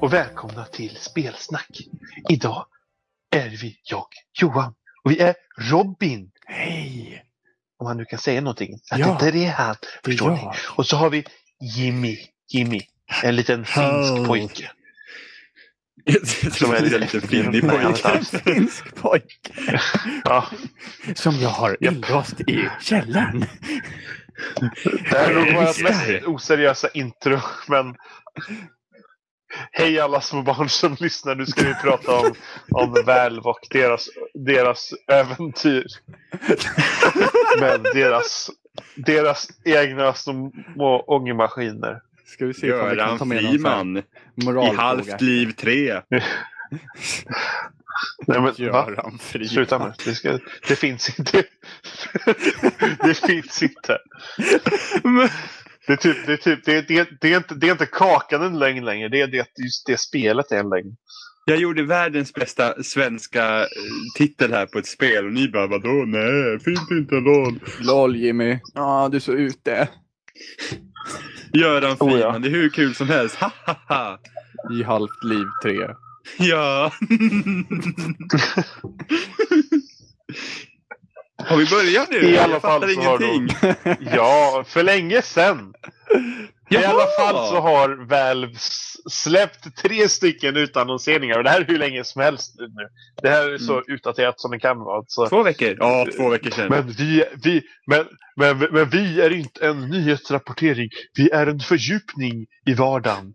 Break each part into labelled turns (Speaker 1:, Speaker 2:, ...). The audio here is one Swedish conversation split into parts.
Speaker 1: och välkomna till Spelsnack. Idag är vi jag, Johan, och vi är Robin.
Speaker 2: Hej!
Speaker 1: Om man nu kan säga någonting. Att
Speaker 2: Ja.
Speaker 1: det är han, förstår ni? Och så har vi Jimmy, Jimmy, en liten finsk
Speaker 2: Hej.
Speaker 1: pojke.
Speaker 3: Tror
Speaker 1: är
Speaker 3: det är
Speaker 1: lite-
Speaker 3: lite finnig pojke.
Speaker 1: han är
Speaker 2: Finsk pojke.
Speaker 1: Ja,
Speaker 2: Som jag har inlåst i källaren.
Speaker 1: det här är nog vårt mest oseriösa intro, men Hej alla små barn som lyssnar, nu ska vi prata om, om Valve och deras, deras äventyr. Med deras, deras egna små ångmaskiner.
Speaker 2: Ska vi se om vi kan
Speaker 3: Göran
Speaker 2: med
Speaker 3: Friman i. Halvt liv 3.
Speaker 1: Nej, men?
Speaker 2: Göran Friman.
Speaker 1: Sluta nu. Det, ska, det finns inte. det finns inte. Det är typ, det är typ, det är, det är, det är inte, det är inte kakan en lögn längre. Det är det, just det spelet är en lögn.
Speaker 3: Jag gjorde världens bästa svenska eh, titel här på ett spel och ni bara vadå? Nej, finns inte LOL.
Speaker 2: LOL Jimmy. Ja, du är så ute.
Speaker 3: Göran
Speaker 1: Oh,
Speaker 3: Friman,
Speaker 1: ja.
Speaker 3: det är hur kul som helst. Ha, ha, ha.
Speaker 2: I halvt liv 3.
Speaker 3: Ja. Har vi börjat nu?
Speaker 1: I alla
Speaker 3: jag
Speaker 1: fall så har
Speaker 3: ingenting.
Speaker 1: Ja, för länge sedan. I
Speaker 3: Jaha!
Speaker 1: alla fall så har Valve släppt tre stycken utannonseringar. Och det här är hur länge som helst nu. Det här är så utdaterat som det kan vara. Så.
Speaker 3: Två veckor? Ja, två veckor sedan.
Speaker 1: Men vi, vi, men, men, men vi är inte en nyhetsrapportering. Vi är en fördjupning i vardagen.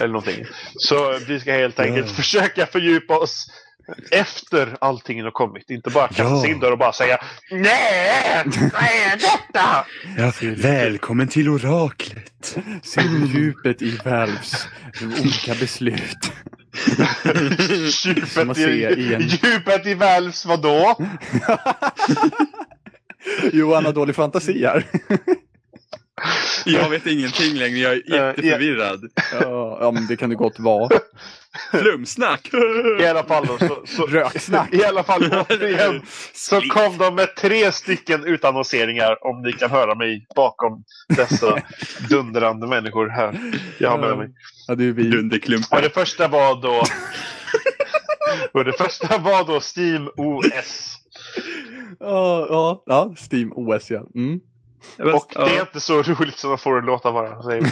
Speaker 1: Eller någonting. Så vi ska helt enkelt
Speaker 3: Ja.
Speaker 1: försöka fördjupa oss efter allting har kommit. Inte bara kasta
Speaker 3: Ja.
Speaker 1: in där och bara säga Nej! Vad är detta?
Speaker 3: Ja, välkommen till oraklet.
Speaker 2: Du djupet i Valves olika beslut? Som
Speaker 1: djupet,
Speaker 2: man
Speaker 1: i,
Speaker 2: ser i en-
Speaker 1: djupet i Valves vadå?
Speaker 2: Johan har dålig fantasi här.
Speaker 3: Jag vet ingenting längre, jag är jätteförvirrad.
Speaker 2: Ja, ja, men det kan det gott vara.
Speaker 3: Flumsnack!
Speaker 1: I alla fall då, så, så,
Speaker 2: Röksnack.
Speaker 1: I alla fall återigen så kom de med tre stycken utannonseringar om ni kan höra mig bakom dessa dundrande människor här. Jag har med mig.
Speaker 2: Ja, det är vi.
Speaker 1: Och
Speaker 3: Dunderklumpar.
Speaker 1: det första var då och det första var då Steam OS.
Speaker 2: Ja, ja, ja, Steam OS ja. Mm.
Speaker 1: Och det är inte så roligt som man får det låta vara.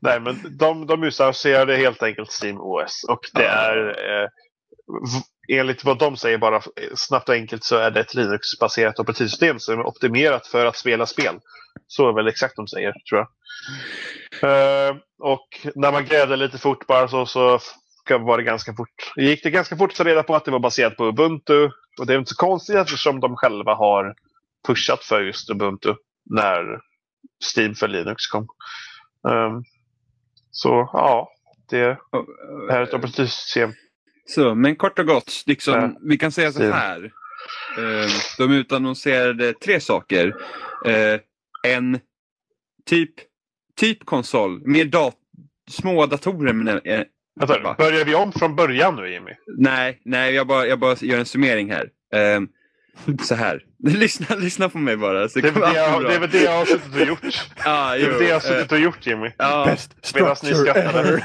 Speaker 1: Nej men de, de utannonserade helt enkelt Steam OS. Och det
Speaker 3: Ja.
Speaker 1: är eh, enligt vad de säger bara snabbt och enkelt så är det ett Linux-baserat operativsystem som är optimerat för att spela spel. Så är väl exakt de säger tror jag. Eh, och när man grävde lite fort bara så, så var det ganska fort. Gick det ganska fort att ta reda på att det var baserat på Ubuntu. Och det är inte så konstigt eftersom de själva har pushat för just Ubuntu när Steam för Linux kom. Ehm, så ja, det här är ett operativsystem.
Speaker 3: Så, men kort och gott, liksom,
Speaker 1: Ja.
Speaker 3: vi kan säga så här. Eh, de utannonserade tre saker. Eh, en typ, typ konsol, mer dat små datorer. Men, eh,
Speaker 1: Vänta, börjar vi om från början nu Jimmy?
Speaker 3: nej, nej jag, bara, jag bara gör en summering här. Eh, så här, lyssna, lyssna på mig bara. Så
Speaker 1: Det är, det, jag, det är väl det jag har suttit och gjort.
Speaker 3: Ah,
Speaker 1: Det är det jag har suttit och gjort Jimmy.
Speaker 3: ja.
Speaker 2: Best
Speaker 1: Medan ni
Speaker 2: ever.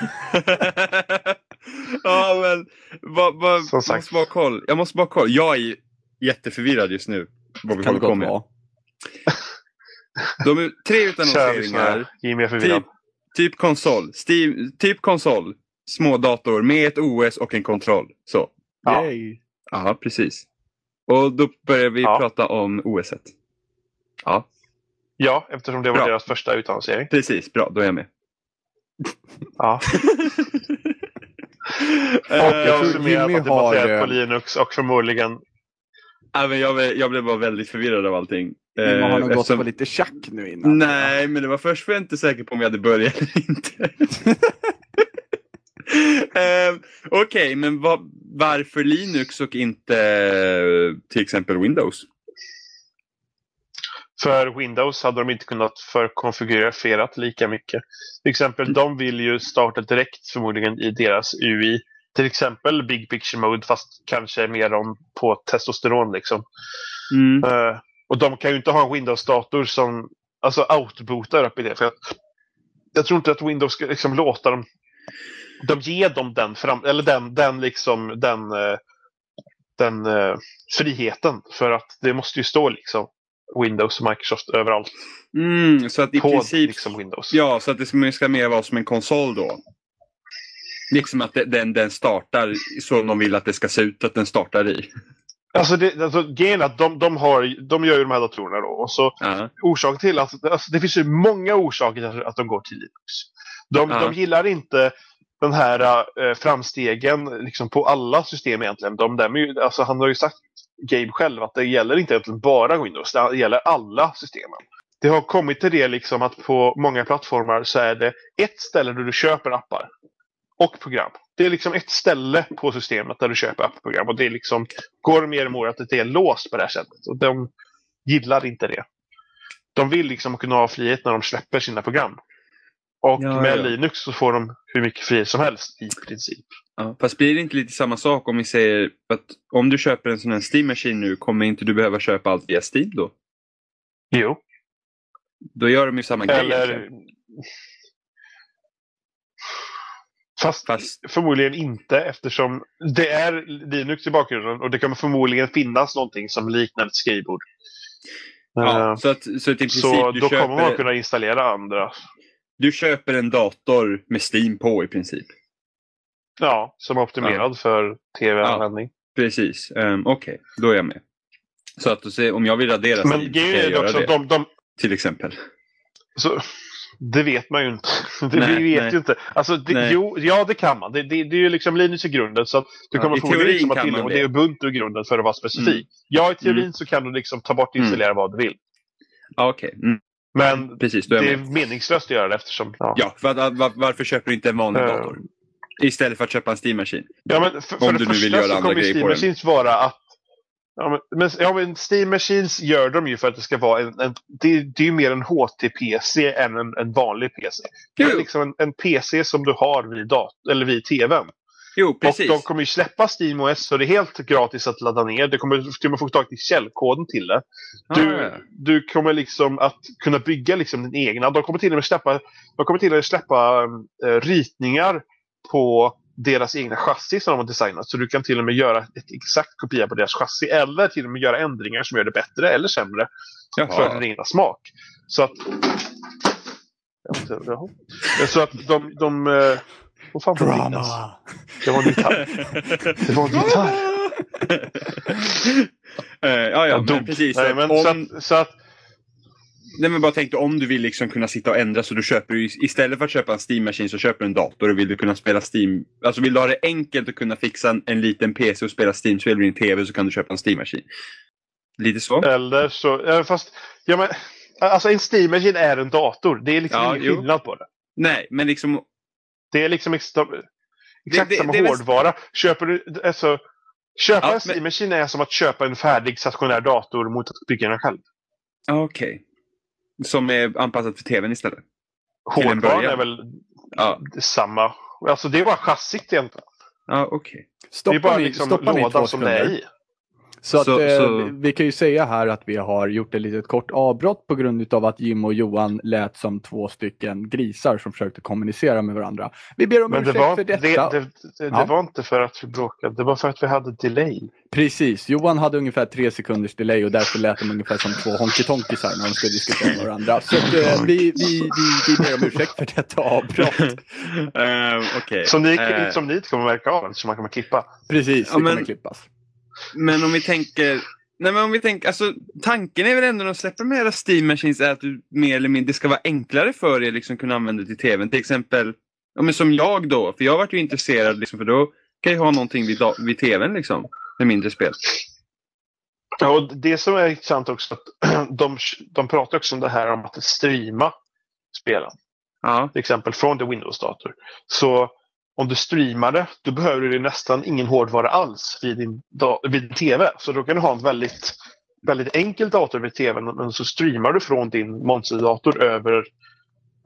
Speaker 3: ja, men vad, vad,
Speaker 1: Som
Speaker 3: jag
Speaker 1: sagt.
Speaker 3: måste bara koll. Jag måste bara ha koll. Jag är jätteförvirrad just nu. Vad vi
Speaker 2: Kan
Speaker 3: håller på med. De är tre utannonseringar.
Speaker 1: Jimmy är förvirrad.
Speaker 3: Typ, typ konsol. Steam, typ konsol. Smådator med ett OS och en kontroll. Så.
Speaker 1: Ja.
Speaker 3: Ja, precis. Och då börjar vi
Speaker 1: Ja.
Speaker 3: prata om OS. -et. Ja,
Speaker 1: Ja, eftersom det var
Speaker 3: Bra.
Speaker 1: deras första utannonsering.
Speaker 3: precis. Bra, då är jag med.
Speaker 1: Ja. Och
Speaker 3: Eh,
Speaker 1: jag summerar att
Speaker 2: Jimmy
Speaker 1: det är baserat
Speaker 2: har,
Speaker 1: på
Speaker 2: eh,
Speaker 1: Linux och förmodligen
Speaker 3: men jag, blev- jag blev bara väldigt förvirrad av allting.
Speaker 2: Man har
Speaker 3: Eh,
Speaker 2: nog gått
Speaker 3: eftersom-
Speaker 2: på lite tjack nu innan.
Speaker 3: Nej, men det var först var jag inte säker på om jag hade börjat eller inte. Eh, Okej, men vad- varför Linux och inte eh, till exempel Windows?
Speaker 1: För Windows hade de inte kunnat förkonfigurerat lika mycket. Till exempel, de vill ju starta direkt förmodligen i deras UI. Till exempel Big Picture Mode fast kanske mer om på testosteron liksom.
Speaker 3: Mm.
Speaker 1: Eh, och de kan ju inte ha en Windows-dator som alltså autobootar upp i det. För att, jag tror inte att Windows ska liksom låta dem de ger dem den, fram, eller den, den, liksom, den, eh, den eh, friheten. För att det måste ju stå liksom Windows och Microsoft överallt.
Speaker 3: Mm, så att i
Speaker 1: på
Speaker 3: princip,
Speaker 1: liksom Windows.
Speaker 3: ja, så att det ska, mer vara som en konsol då. Liksom att det- den, den startar så de vill att det ska se ut att den startar i.
Speaker 1: Alltså, det, alltså grejen är att de, de, har, de gör ju de här datorerna då. Och så
Speaker 3: Ja.
Speaker 1: orsaken till att alltså, det finns ju många orsaker till att de går till Linux. De,
Speaker 3: Ja.
Speaker 1: de gillar inte den här äh, framstegen liksom på alla system egentligen. De, där, ju, alltså, han har ju sagt, Gabe själv, att det gäller inte egentligen bara Windows. Det gäller alla systemen. Det har kommit till det liksom att på många plattformar så är det ett ställe där du köper appar och program. Det är liksom ett ställe på systemet där du köper appprogram och det är liksom går mer och mer att det är låst på det här sättet. Och de gillar inte det. De vill liksom kunna ha frihet när de släpper sina program. Och
Speaker 3: Ja,
Speaker 1: med
Speaker 3: ja.
Speaker 1: Linux så får de hur mycket frihet som helst i princip.
Speaker 3: Ja, fast blir det inte lite samma sak om vi säger att om du köper en sån här Steam Machine nu kommer inte du behöva köpa allt via Steam då?
Speaker 1: Jo.
Speaker 3: Då gör de ju samma grej.
Speaker 1: Eller...
Speaker 3: egentligen.
Speaker 1: Fast,
Speaker 3: Fast,
Speaker 1: förmodligen inte eftersom det är Linux i bakgrunden och det kommer förmodligen finnas någonting som liknar ett skrivbord.
Speaker 3: ja,
Speaker 1: Eh,
Speaker 3: så, att, så att i princip
Speaker 1: så då
Speaker 3: köper,
Speaker 1: kommer man kunna installera andra.
Speaker 3: Du köper en dator med Steam på i princip.
Speaker 1: Ja, som är optimerad för tv-användning.
Speaker 3: Precis, um, okej, då är jag med. Så att se, om jag vill radera
Speaker 1: Men
Speaker 3: Steam så kan jag göra
Speaker 1: också
Speaker 3: det.
Speaker 1: de, de,
Speaker 3: Till exempel.
Speaker 1: så, det vet man ju inte. Det,
Speaker 3: Nej,
Speaker 1: vi vet
Speaker 3: nej.
Speaker 1: ju inte. Alltså, det, jo, ja, det kan man. Det, det, det är ju liksom Linux i grunden. Så du
Speaker 3: Ja,
Speaker 1: kommer förmodligen
Speaker 3: teorin
Speaker 1: liksom ha tillgång. Och
Speaker 3: det.
Speaker 1: det är Ubuntu i grunden för att vara specifik. Ja, i teorin
Speaker 3: Mm.
Speaker 1: så kan du liksom ta bort och installera vad du vill.
Speaker 3: Ja, okej. Mm,
Speaker 1: Men
Speaker 3: precis,
Speaker 1: det är meningslöst att göra det eftersom... Ja.
Speaker 3: Ja, att, var, varför köper du inte en vanlig
Speaker 1: Eh,
Speaker 3: dator? Istället för att köpa en Steam Machine.
Speaker 1: Ja, men för,
Speaker 3: Om
Speaker 1: för
Speaker 3: du nu vill göra andra
Speaker 1: kommer
Speaker 3: grejer
Speaker 1: Steam
Speaker 3: på den.
Speaker 1: Vara att Ja men, ja, men Steam Machines gör de ju för att det ska vara en... en det, det är ju mer en HT-PC än en, en vanlig PC. Det är liksom en, en PC som du har vid, dat- eller vid TVn.
Speaker 3: Jo, precis.
Speaker 1: Och de kommer ju släppa Steam OS så det är helt gratis att ladda ner. Du kommer till och med få tag i källkoden till det. Du,
Speaker 3: Ah, ja.
Speaker 1: du kommer liksom att kunna bygga liksom din egna. De kommer till och med släppa, de kommer till och med släppa eh, ritningar på deras egna chassi som de har designat. Så du kan till och med göra ett exakt kopia på deras chassi eller till och med göra ändringar som gör det bättre eller sämre för
Speaker 3: Jaha.
Speaker 1: din egna smak. Så att... Så att de... de eh, vad fan var?
Speaker 2: Drama!
Speaker 1: Det var en gitarr. Det var en gitarr.
Speaker 3: Eh, ja, ja, men precis.
Speaker 1: Nej, men
Speaker 3: om,
Speaker 1: så att, så att
Speaker 3: nej, men bara tänkte om du vill liksom kunna sitta och ändra så du köper du istället för att köpa en Steam-maskin så köper du en dator och vill du kunna spela Steam. Alltså vill du ha det enkelt att kunna fixa en, en liten PC och spela Steam-spel vid din TV så kan du köpa en Steam-maskin. Lite så.
Speaker 1: Eller så, ja, fast, ja men, alltså en Steam Machine är en dator. Det är liksom
Speaker 3: Ja,
Speaker 1: ingen
Speaker 3: jo.
Speaker 1: skillnad på det.
Speaker 3: Nej, men liksom
Speaker 1: Det är liksom extra, exakt
Speaker 3: det-
Speaker 1: samma
Speaker 3: det är väl-
Speaker 1: hårdvara. Köper du, alltså, köpa
Speaker 3: Ja,
Speaker 1: en Steam
Speaker 3: men-
Speaker 1: är som att köpa en färdig stationär dator mot att bygga den själv.
Speaker 3: Ja, Okej. Som är anpassat för tvn istället.
Speaker 1: Hårdvaran är väl
Speaker 3: Ja,
Speaker 1: samma. Alltså det är bara chassit egentligen.
Speaker 3: ja okej.
Speaker 1: Det är bara liksom
Speaker 2: stoppa
Speaker 1: lådan som det är i.
Speaker 2: Så, att,
Speaker 3: Så-
Speaker 2: eh,
Speaker 3: så-
Speaker 2: vi- kan ju säga här att vi har gjort ett litet kort avbrott på grund av att Jim och Johan lät som två stycken grisar som försökte kommunicera med varandra. Vi ber om
Speaker 1: Men det
Speaker 2: ursäkt
Speaker 1: var,
Speaker 2: för
Speaker 1: det,
Speaker 2: detta.
Speaker 1: det, det,
Speaker 2: Ja.
Speaker 1: det var inte för att vi bråkade. Det var för att vi hade delay.
Speaker 2: Precis, Johan hade ungefär tre sekunders delay och därför lät de ungefär som två honky-tonkisar när de skulle diskutera med varandra. Så att, eh, vi, vi, vi, vi ber om ursäkt för detta avbrott.
Speaker 3: Eh, okej.
Speaker 1: Som ni,
Speaker 3: Eh,
Speaker 1: som ni inte kommer märka av eftersom man kommer klippa.
Speaker 2: Precis,
Speaker 3: Ja,
Speaker 2: det
Speaker 3: men-
Speaker 2: kommer klippas.
Speaker 3: Men om vi tänker... Nej men om vi tänker, alltså tanken är väl ändå när de släpper med era Steam Machines är att du mer eller mindre, det ska vara enklare för er liksom kunna använda det till tvn. Till exempel, ja, men som jag då, för jag varit ju intresserad liksom, för då kan jag ha någonting vid, vid tvn liksom. Med mindre spel.
Speaker 1: Ja, och det som är intressant också att de, de pratar också om det här om att streama spelen.
Speaker 3: Ja.
Speaker 1: Till exempel från the Windows-dator. Så om du streamar det, då behöver du nästan ingen hårdvara alls vid din, vid TV. Så då kan du ha en väldigt, väldigt enkel dator vid TVn men så streamar du från din monsterdator över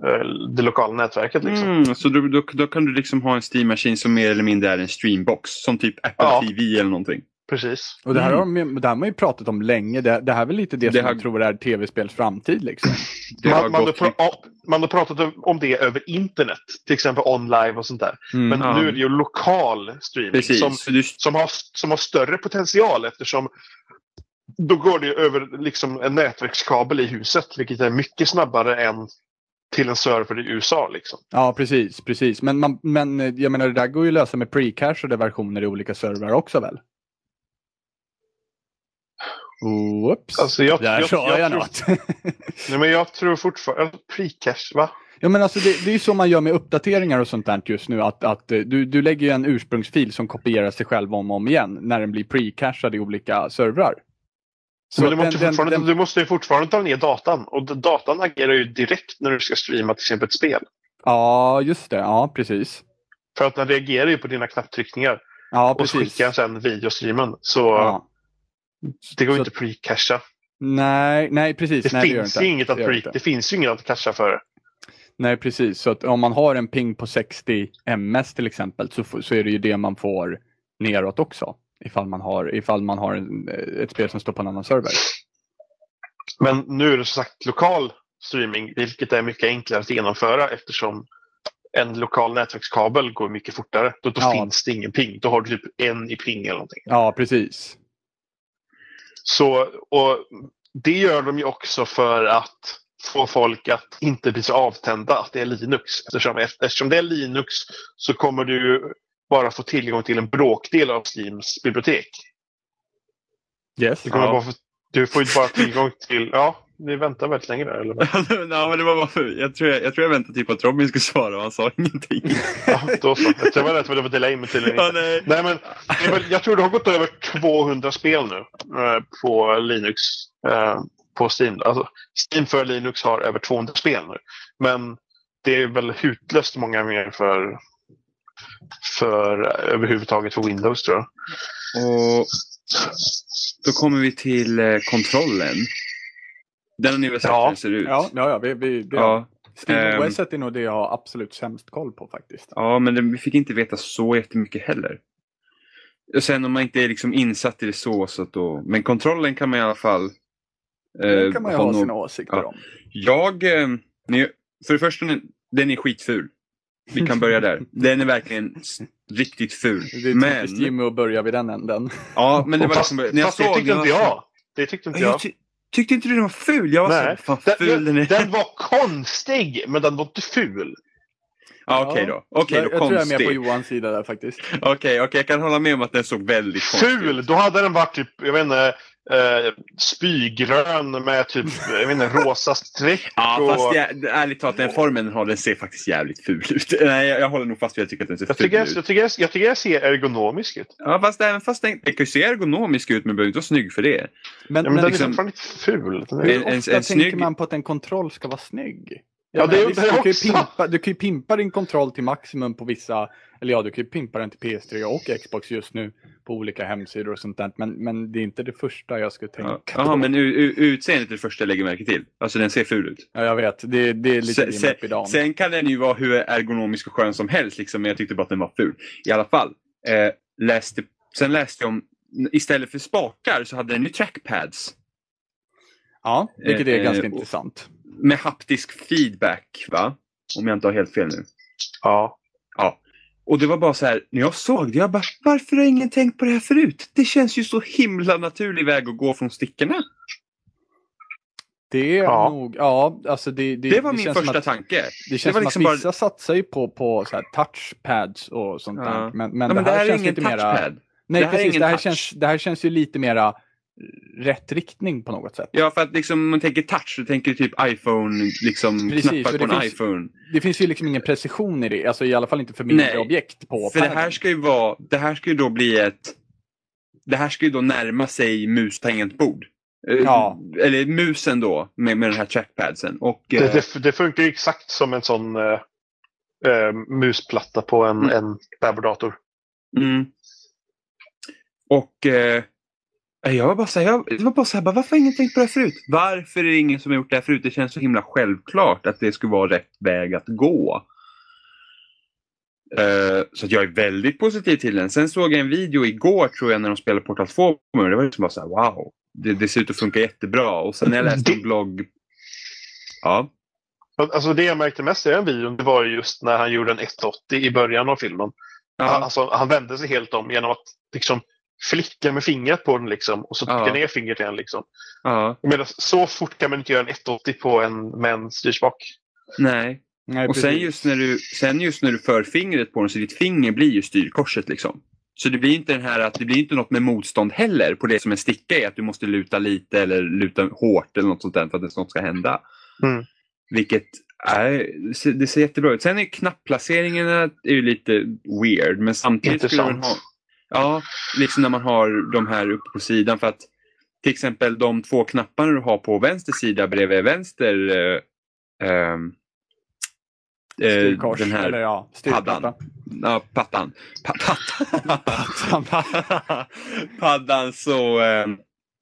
Speaker 1: eh, det lokala nätverket. Liksom.
Speaker 3: Mm, så då, då, då kan du liksom ha en Steam-maskin som mer eller mindre är en streambox. Som typ Apple
Speaker 1: Ja.
Speaker 3: TV eller någonting.
Speaker 1: Precis.
Speaker 2: Och det här,
Speaker 3: Mm.
Speaker 2: har, de, det här har man ju pratat om länge. Det, det här är väl lite det,
Speaker 3: Det
Speaker 2: som
Speaker 3: har-
Speaker 2: jag tror är tv-spels framtid. Liksom.
Speaker 3: Det har
Speaker 1: Man, man, har
Speaker 3: gått
Speaker 1: man har pratat om det över internet, till exempel online och sånt där.
Speaker 2: Mm.
Speaker 1: Men
Speaker 3: Ja.
Speaker 1: nu är det ju lokal streaming
Speaker 3: Precis.
Speaker 1: som,
Speaker 3: du,
Speaker 1: som, har, som har större potential eftersom då går det över liksom en nätverkskabel i huset, vilket är mycket snabbare än till en server i USA. Liksom.
Speaker 2: Ja, precis. precis. Men, man, men eh, jag menar, det där går ju att lösa med precachade versioner i olika servrar också väl? Oops.
Speaker 1: Alltså, jag,
Speaker 2: Där
Speaker 1: jag,
Speaker 2: sa
Speaker 1: jag,
Speaker 2: jag,
Speaker 1: tror,
Speaker 2: något.
Speaker 1: nej, men jag tror fortfarande... Precache, va?
Speaker 2: ja, men alltså, det, det är ju så man gör med uppdateringar och sånt där just nu. Att, att eh, du, du lägger ju en ursprungsfil som kopierar sig själv om och om igen när den blir precachad i olika servrar. Så
Speaker 1: men du
Speaker 2: den-
Speaker 1: måste,
Speaker 2: den-
Speaker 1: fortfarande,
Speaker 2: den-
Speaker 1: du måste ju fortfarande ta ner datan. Och datan agerar ju direkt när du ska streama till exempel ett spel.
Speaker 2: Ja, just det. Ja, precis.
Speaker 1: För att den reagerar ju på dina knapptryckningar.
Speaker 2: Ja,
Speaker 1: och
Speaker 2: precis.
Speaker 1: skickar den sen videostreamen. Så
Speaker 2: Ja.
Speaker 1: Det går
Speaker 2: Så-
Speaker 1: inte att pre-cacha.
Speaker 2: Nej, nej, precis.
Speaker 1: Det
Speaker 2: nej,
Speaker 1: finns ju inget att
Speaker 2: Det
Speaker 1: pre- det finns ju inget att cacha för.
Speaker 2: Nej, precis. Så om man har en ping på 60 ms till exempel så, så är det ju det man får neråt också. Ifall man har, ifall man har en, ett spel som står på en annan server.
Speaker 1: Men nu är det som sagt lokal streaming, vilket är mycket enklare att genomföra eftersom en lokal nätverkskabel går mycket fortare. Då, då
Speaker 2: Ja.
Speaker 1: finns det ingen ping. Då har du typ en i ping eller någonting.
Speaker 2: Ja, precis.
Speaker 1: Så, och det gör de ju också för att få folk att inte bli så avtända att det är Linux. Eftersom, eftersom det är Linux så kommer du bara få tillgång till en bråkdel av Steams bibliotek.
Speaker 2: Yes.
Speaker 1: Du, kommer
Speaker 3: Ja.
Speaker 1: bara få, du får bara tillgång till... Ja, vi väntar väldigt länge där. Eller? vad?
Speaker 3: ja, men det var bara för, jag, tror jag, jag tror jag väntade typ på att Robin skulle svara och han sa ingenting.
Speaker 1: Ja, då så. Jag var rädd för att det var delay, men tydligen
Speaker 3: Ja, nej.
Speaker 1: Nej, men jag tror det har gått över 200 spel nu eh, på Linux. Eh, på Steam. Alltså, Steam för Linux har över 200 spel nu. Men det är väl hutlöst många mer för, för överhuvudtaget för Windows tror jag.
Speaker 3: Och då kommer vi till eh, kontrollen. Den har ni väl sett
Speaker 1: Ja.
Speaker 3: hur den ser ut?
Speaker 2: Ja, ja, ja vi, vi, det,
Speaker 3: Ja,
Speaker 2: Steam
Speaker 3: ehm.
Speaker 2: OS är nog det jag har absolut sämst koll på faktiskt.
Speaker 3: ja men det, vi fick inte veta så jättemycket heller. Och sen om man inte är liksom insatt i det så, så att då... Men kontrollen kan man i alla fall...
Speaker 2: Det
Speaker 3: eh,
Speaker 2: kan man ju
Speaker 3: ha
Speaker 2: sina åsikter
Speaker 3: ja.
Speaker 2: om.
Speaker 3: Jag... Eh, ni, för det första, den- den är skitful. Vi kan börja där. Den är verkligen riktigt ful.
Speaker 2: Det är
Speaker 3: Men,
Speaker 2: typiskt Jimmy att börja vid den änden.
Speaker 3: ja, men det var
Speaker 1: fast
Speaker 3: liksom... När jag
Speaker 1: fast det
Speaker 3: såg
Speaker 1: tyckte
Speaker 3: den
Speaker 1: inte jag. Det tyckte inte
Speaker 3: Jag
Speaker 1: jag.
Speaker 3: Ty tyckte inte du den var ful? Jag var
Speaker 1: Nej.
Speaker 3: så fan ful den
Speaker 1: Den,
Speaker 3: är.
Speaker 1: den var konstig, men den var inte ful.
Speaker 3: Ja, Okej då. Okej
Speaker 2: jag,
Speaker 3: då,
Speaker 2: jag tror jag är med på
Speaker 3: konstig.
Speaker 2: Johans sida där faktiskt.
Speaker 3: Okej, okej, jag kan hålla med om att den såg väldigt konstig ut.
Speaker 1: Ful! Då hade den varit typ, jag vet inte, eh, spygrön med typ, jag vet inte, rosa streck.
Speaker 3: Ja,
Speaker 1: och...
Speaker 3: fast jag, ärligt talat, den formen har, den ser faktiskt jävligt ful ut. Nej, jag, jag håller nog fast vid att jag tycker att den ser
Speaker 1: Jag
Speaker 3: ful
Speaker 1: tycker,
Speaker 3: ut.
Speaker 1: jag, tycker, jag, jag tycker jag ser ergonomisk ut.
Speaker 3: Ja, fast även fast den, den kan ju se ergonomisk ut, men behöver inte vara snygg för det.
Speaker 2: Men,
Speaker 1: Ja, men
Speaker 2: men
Speaker 1: den
Speaker 3: liksom-
Speaker 1: är fortfarande ful.
Speaker 2: Hur
Speaker 3: en- en-
Speaker 2: ofta
Speaker 3: en
Speaker 2: tänker
Speaker 3: snygg-
Speaker 2: man på att en kontroll ska vara snygg?
Speaker 1: Ja,
Speaker 2: Jag
Speaker 1: det är
Speaker 2: du, kan ju
Speaker 1: också-
Speaker 2: pimpa, du kan ju pimpa din kontroll till maximum på vissa, eller ja, du kan ju pimpa den till PS3 och Xbox just nu på olika hemsidor och sånt där. Men, men det är inte det första jag skulle tänka
Speaker 3: Ja.
Speaker 2: på.
Speaker 3: Jaha, men utseendet är det första jag lägger märke till. Alltså den ser ful ut.
Speaker 2: Ja, jag vet. Det, det är lite
Speaker 3: Sen, sen, sen kan den ju vara hur ergonomisk och skön som helst, liksom, men jag tyckte bara att den var ful. I alla fall. Eh, läste, sen läste jag om, istället för spakar så hade den ju trackpads.
Speaker 2: Ja, vilket är
Speaker 3: Eh,
Speaker 2: ganska
Speaker 3: eh, och-
Speaker 2: intressant.
Speaker 3: Med haptisk feedback, va? Om jag inte har helt fel nu.
Speaker 1: Ja.
Speaker 3: Och det var bara så här, när jag såg det, jag bara, varför har ingen tänkt på det här förut? Det känns ju så himla naturlig väg att gå från stickorna.
Speaker 2: Det är
Speaker 1: Ja.
Speaker 2: nog, ja, alltså det, det,
Speaker 3: Det var
Speaker 2: det
Speaker 3: min
Speaker 2: som
Speaker 3: första
Speaker 2: att,
Speaker 3: tanke.
Speaker 2: Det känns
Speaker 3: var
Speaker 2: som
Speaker 3: liksom
Speaker 2: att vissa
Speaker 3: bara-
Speaker 2: satsar ju på, på så här touchpads och sånt
Speaker 3: Ja.
Speaker 2: där. Men, men,
Speaker 3: Men,
Speaker 2: det,
Speaker 3: men det
Speaker 2: här
Speaker 3: här är
Speaker 2: känns
Speaker 3: ingen
Speaker 2: lite mera...
Speaker 3: touchpad.
Speaker 2: Nej,
Speaker 3: Det här är
Speaker 2: precis.
Speaker 3: ingen
Speaker 2: Det här,
Speaker 3: touch.
Speaker 2: känns, det här känns ju lite mera rätt riktning på något sätt.
Speaker 3: Ja, för att liksom, om man tänker touch, så tänker typ iPhone, liksom
Speaker 2: Precis,
Speaker 3: knappar på en
Speaker 2: finns-
Speaker 3: iPhone.
Speaker 2: Det finns ju liksom ingen precision i det, alltså i alla fall inte för mindre
Speaker 3: Nej,
Speaker 2: objekt på
Speaker 3: För det här ska ju vara, det här ska ju då bli ett, det här ska ju då närma sig mus-tangentbord. Eh,
Speaker 2: Ja.
Speaker 3: Eller musen då, med, med den här trackpadsen. Och,
Speaker 1: Det,
Speaker 3: eh,
Speaker 1: det, det funkar ju exakt som en sån... eh, eh, musplatta på en,
Speaker 3: Mm.
Speaker 1: en bärbardator.
Speaker 3: Mm. Och eh, jag var bara så här, jag, var bara så här, bara, varför har ingen tänkt på det här förut? Varför är det ingen som har gjort det här förut? Det känns så himla självklart att det skulle vara rätt väg att gå. Eh, så att jag är väldigt positiv till den. Sen såg jag en video igår tror jag när de spelade Portal 2. Och det var liksom bara så här, wow. Det, det ser ut att funka jättebra. Och sen när jag läste en blogg. Ja.
Speaker 1: Alltså det jag märkte mest i den videon det var just när han gjorde en 180 i början av filmen.
Speaker 3: ja.
Speaker 1: Alltså, han vände sig helt om genom att liksom flicka med fingret på den liksom, och så trycka
Speaker 3: Ja.
Speaker 1: ner fingret igen. Liksom.
Speaker 3: ja.
Speaker 1: Menar, så fort kan man inte göra en 180 på en, med en styrspak.
Speaker 3: Nej.
Speaker 2: Nej,
Speaker 3: Och sen just, när du, sen just när du för fingret på den så ditt finger blir ju styrkorset liksom. Så det blir inte den här att det blir inte något med motstånd heller på det som en sticka är att du måste luta lite eller luta hårt eller något sånt där för att något ska hända.
Speaker 1: Mm.
Speaker 3: Vilket är, det ser jättebra ut. Sen är knappplaceringarna är ju lite weird men samtidigt skulle man
Speaker 1: Intressant.
Speaker 3: ha, Ja, liksom när man har de här uppe på sidan för att till exempel de två knapparna du har på vänster sida bredvid vänster eh, ehm, eh,
Speaker 2: Styrkors,
Speaker 3: den här
Speaker 2: eller ja,
Speaker 3: paddan. Ja, pattan. Pa, pattan. paddan så eh,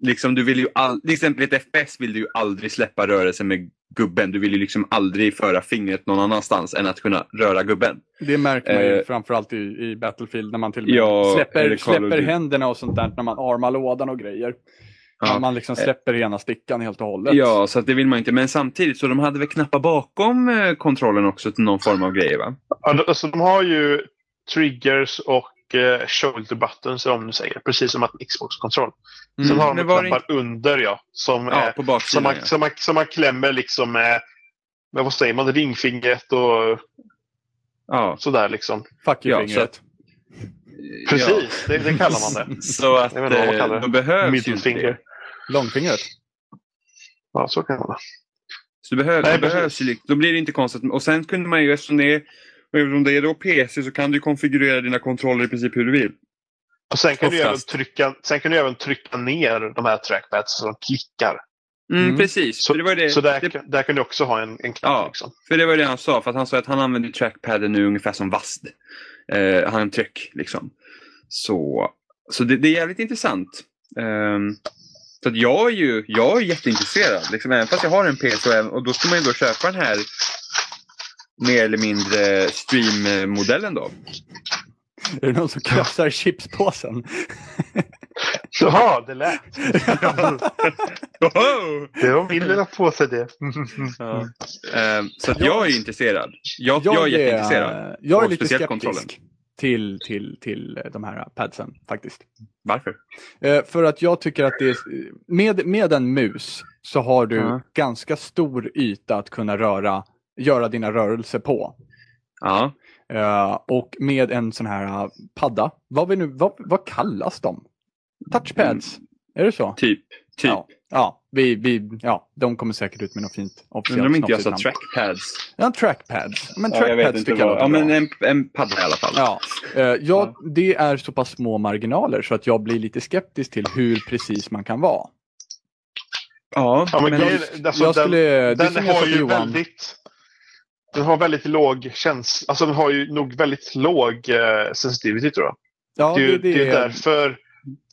Speaker 3: liksom du vill ju all, till exempel i ett FPS vill du ju aldrig släppa rörelsen med gubben. Du vill ju liksom aldrig föra fingret någon annanstans än att kunna röra gubben.
Speaker 2: Det märker man ju
Speaker 3: Eh,
Speaker 2: framförallt i, i Battlefield när man till och med
Speaker 3: Ja,
Speaker 2: släpper, släpper händerna och sånt där när man armar lådan och grejer.
Speaker 3: Ja.
Speaker 2: När man liksom släpper ena stickan helt och hållet.
Speaker 3: Ja, så att det vill man inte. Men samtidigt så de hade väl knappar bakom eh, kontrollen också till någon form av grejer va?
Speaker 1: Alltså, de har ju triggers och eh, shoulder buttons om du säger. Precis som att Xbox-kontroll.
Speaker 2: Mm.
Speaker 1: Sen har de
Speaker 3: var det
Speaker 1: knappar under ja. Som,
Speaker 3: Ja,
Speaker 1: eh,
Speaker 3: på
Speaker 1: som,
Speaker 3: baksidan.
Speaker 1: man,
Speaker 3: ja.
Speaker 1: som, man, som man klämmer liksom med, med vad säger man, ringfingret och
Speaker 3: Ja,
Speaker 1: sådär liksom.
Speaker 2: Fuck you
Speaker 3: Ja,
Speaker 2: fingret.
Speaker 1: Precis, det, det kallar man det.
Speaker 3: Så att
Speaker 1: Jag vet inte vad man
Speaker 3: eh,
Speaker 1: kallar det.
Speaker 3: då behövs ju inte.
Speaker 2: Långfingret.
Speaker 1: Ja, så kan man det.
Speaker 3: Så det, behöv,
Speaker 1: Nej,
Speaker 3: det behövs ju, då blir det inte konstigt. Och sen kunde man ju, eftersom det är, och eftersom det är då PC så kan du konfigurera dina kontroller i princip hur du vill.
Speaker 1: Och sen kan, du även trycka, sen kan du även trycka ner de här trackpads så de klickar.
Speaker 3: Mm,
Speaker 2: Mm.
Speaker 3: Precis,
Speaker 1: Så,
Speaker 3: det var det,
Speaker 1: så där,
Speaker 3: det,
Speaker 1: kan- där kan du också ha en, en knapp.
Speaker 3: Ja.
Speaker 1: Liksom.
Speaker 3: för det var det han sa. För att han sa att han använder trackpaden nu ungefär som VASD. Eh, han tryck liksom. Så, så det, det är jävligt intressant. Ehm, så att jag är ju jag är jätteintresserad. Liksom, även fast jag har en PC och då ska man ju då köpa den här mer eller mindre stream-modellen då.
Speaker 2: Är det någon som krafsar chipspåsen?
Speaker 1: Jaha, det lät. Det var min lilla påse det.
Speaker 3: Ja. Ehm, så att jag är intresserad. Jag, jag, är jätteintresserad.
Speaker 2: Jag är lite skeptisk
Speaker 3: kontrollen.
Speaker 2: till, till, till de här padsen faktiskt.
Speaker 3: Varför?
Speaker 2: Eh, för att jag tycker att det är, med, med en mus så har du
Speaker 3: Ja.
Speaker 2: ganska stor yta att kunna röra, göra dina rörelser på.
Speaker 3: Ja.
Speaker 2: Eh, och med en sån här uh, padda, vad, vi nu, vad, vad kallas de? Touchpads? Är det så?
Speaker 3: Typ. Typ.
Speaker 2: Ja, ja, vi, vi, ja, de kommer säkert ut med något fint officiellt
Speaker 3: Undrar om inte jag sa trackpads.
Speaker 2: Ja, trackpads. Men
Speaker 3: Ja, jag vet
Speaker 2: trackpads
Speaker 3: inte
Speaker 2: tycker jag.
Speaker 3: Ja, men en, en padda i alla fall.
Speaker 2: Ja, eh, ja, det är så pass små marginaler så att jag blir lite skeptisk till hur precis man kan vara.
Speaker 3: Ja,
Speaker 1: Ja, men
Speaker 3: men
Speaker 1: grejen- alltså,
Speaker 2: jag skulle,
Speaker 1: Den
Speaker 2: jag sa
Speaker 1: har ju
Speaker 2: Johan.
Speaker 1: väldigt... Den har väldigt låg känsla. Alltså den har ju nog väldigt låg eh, sensitivity tror jag.
Speaker 2: Ja,
Speaker 1: det, är ju-
Speaker 2: det,
Speaker 1: det är därför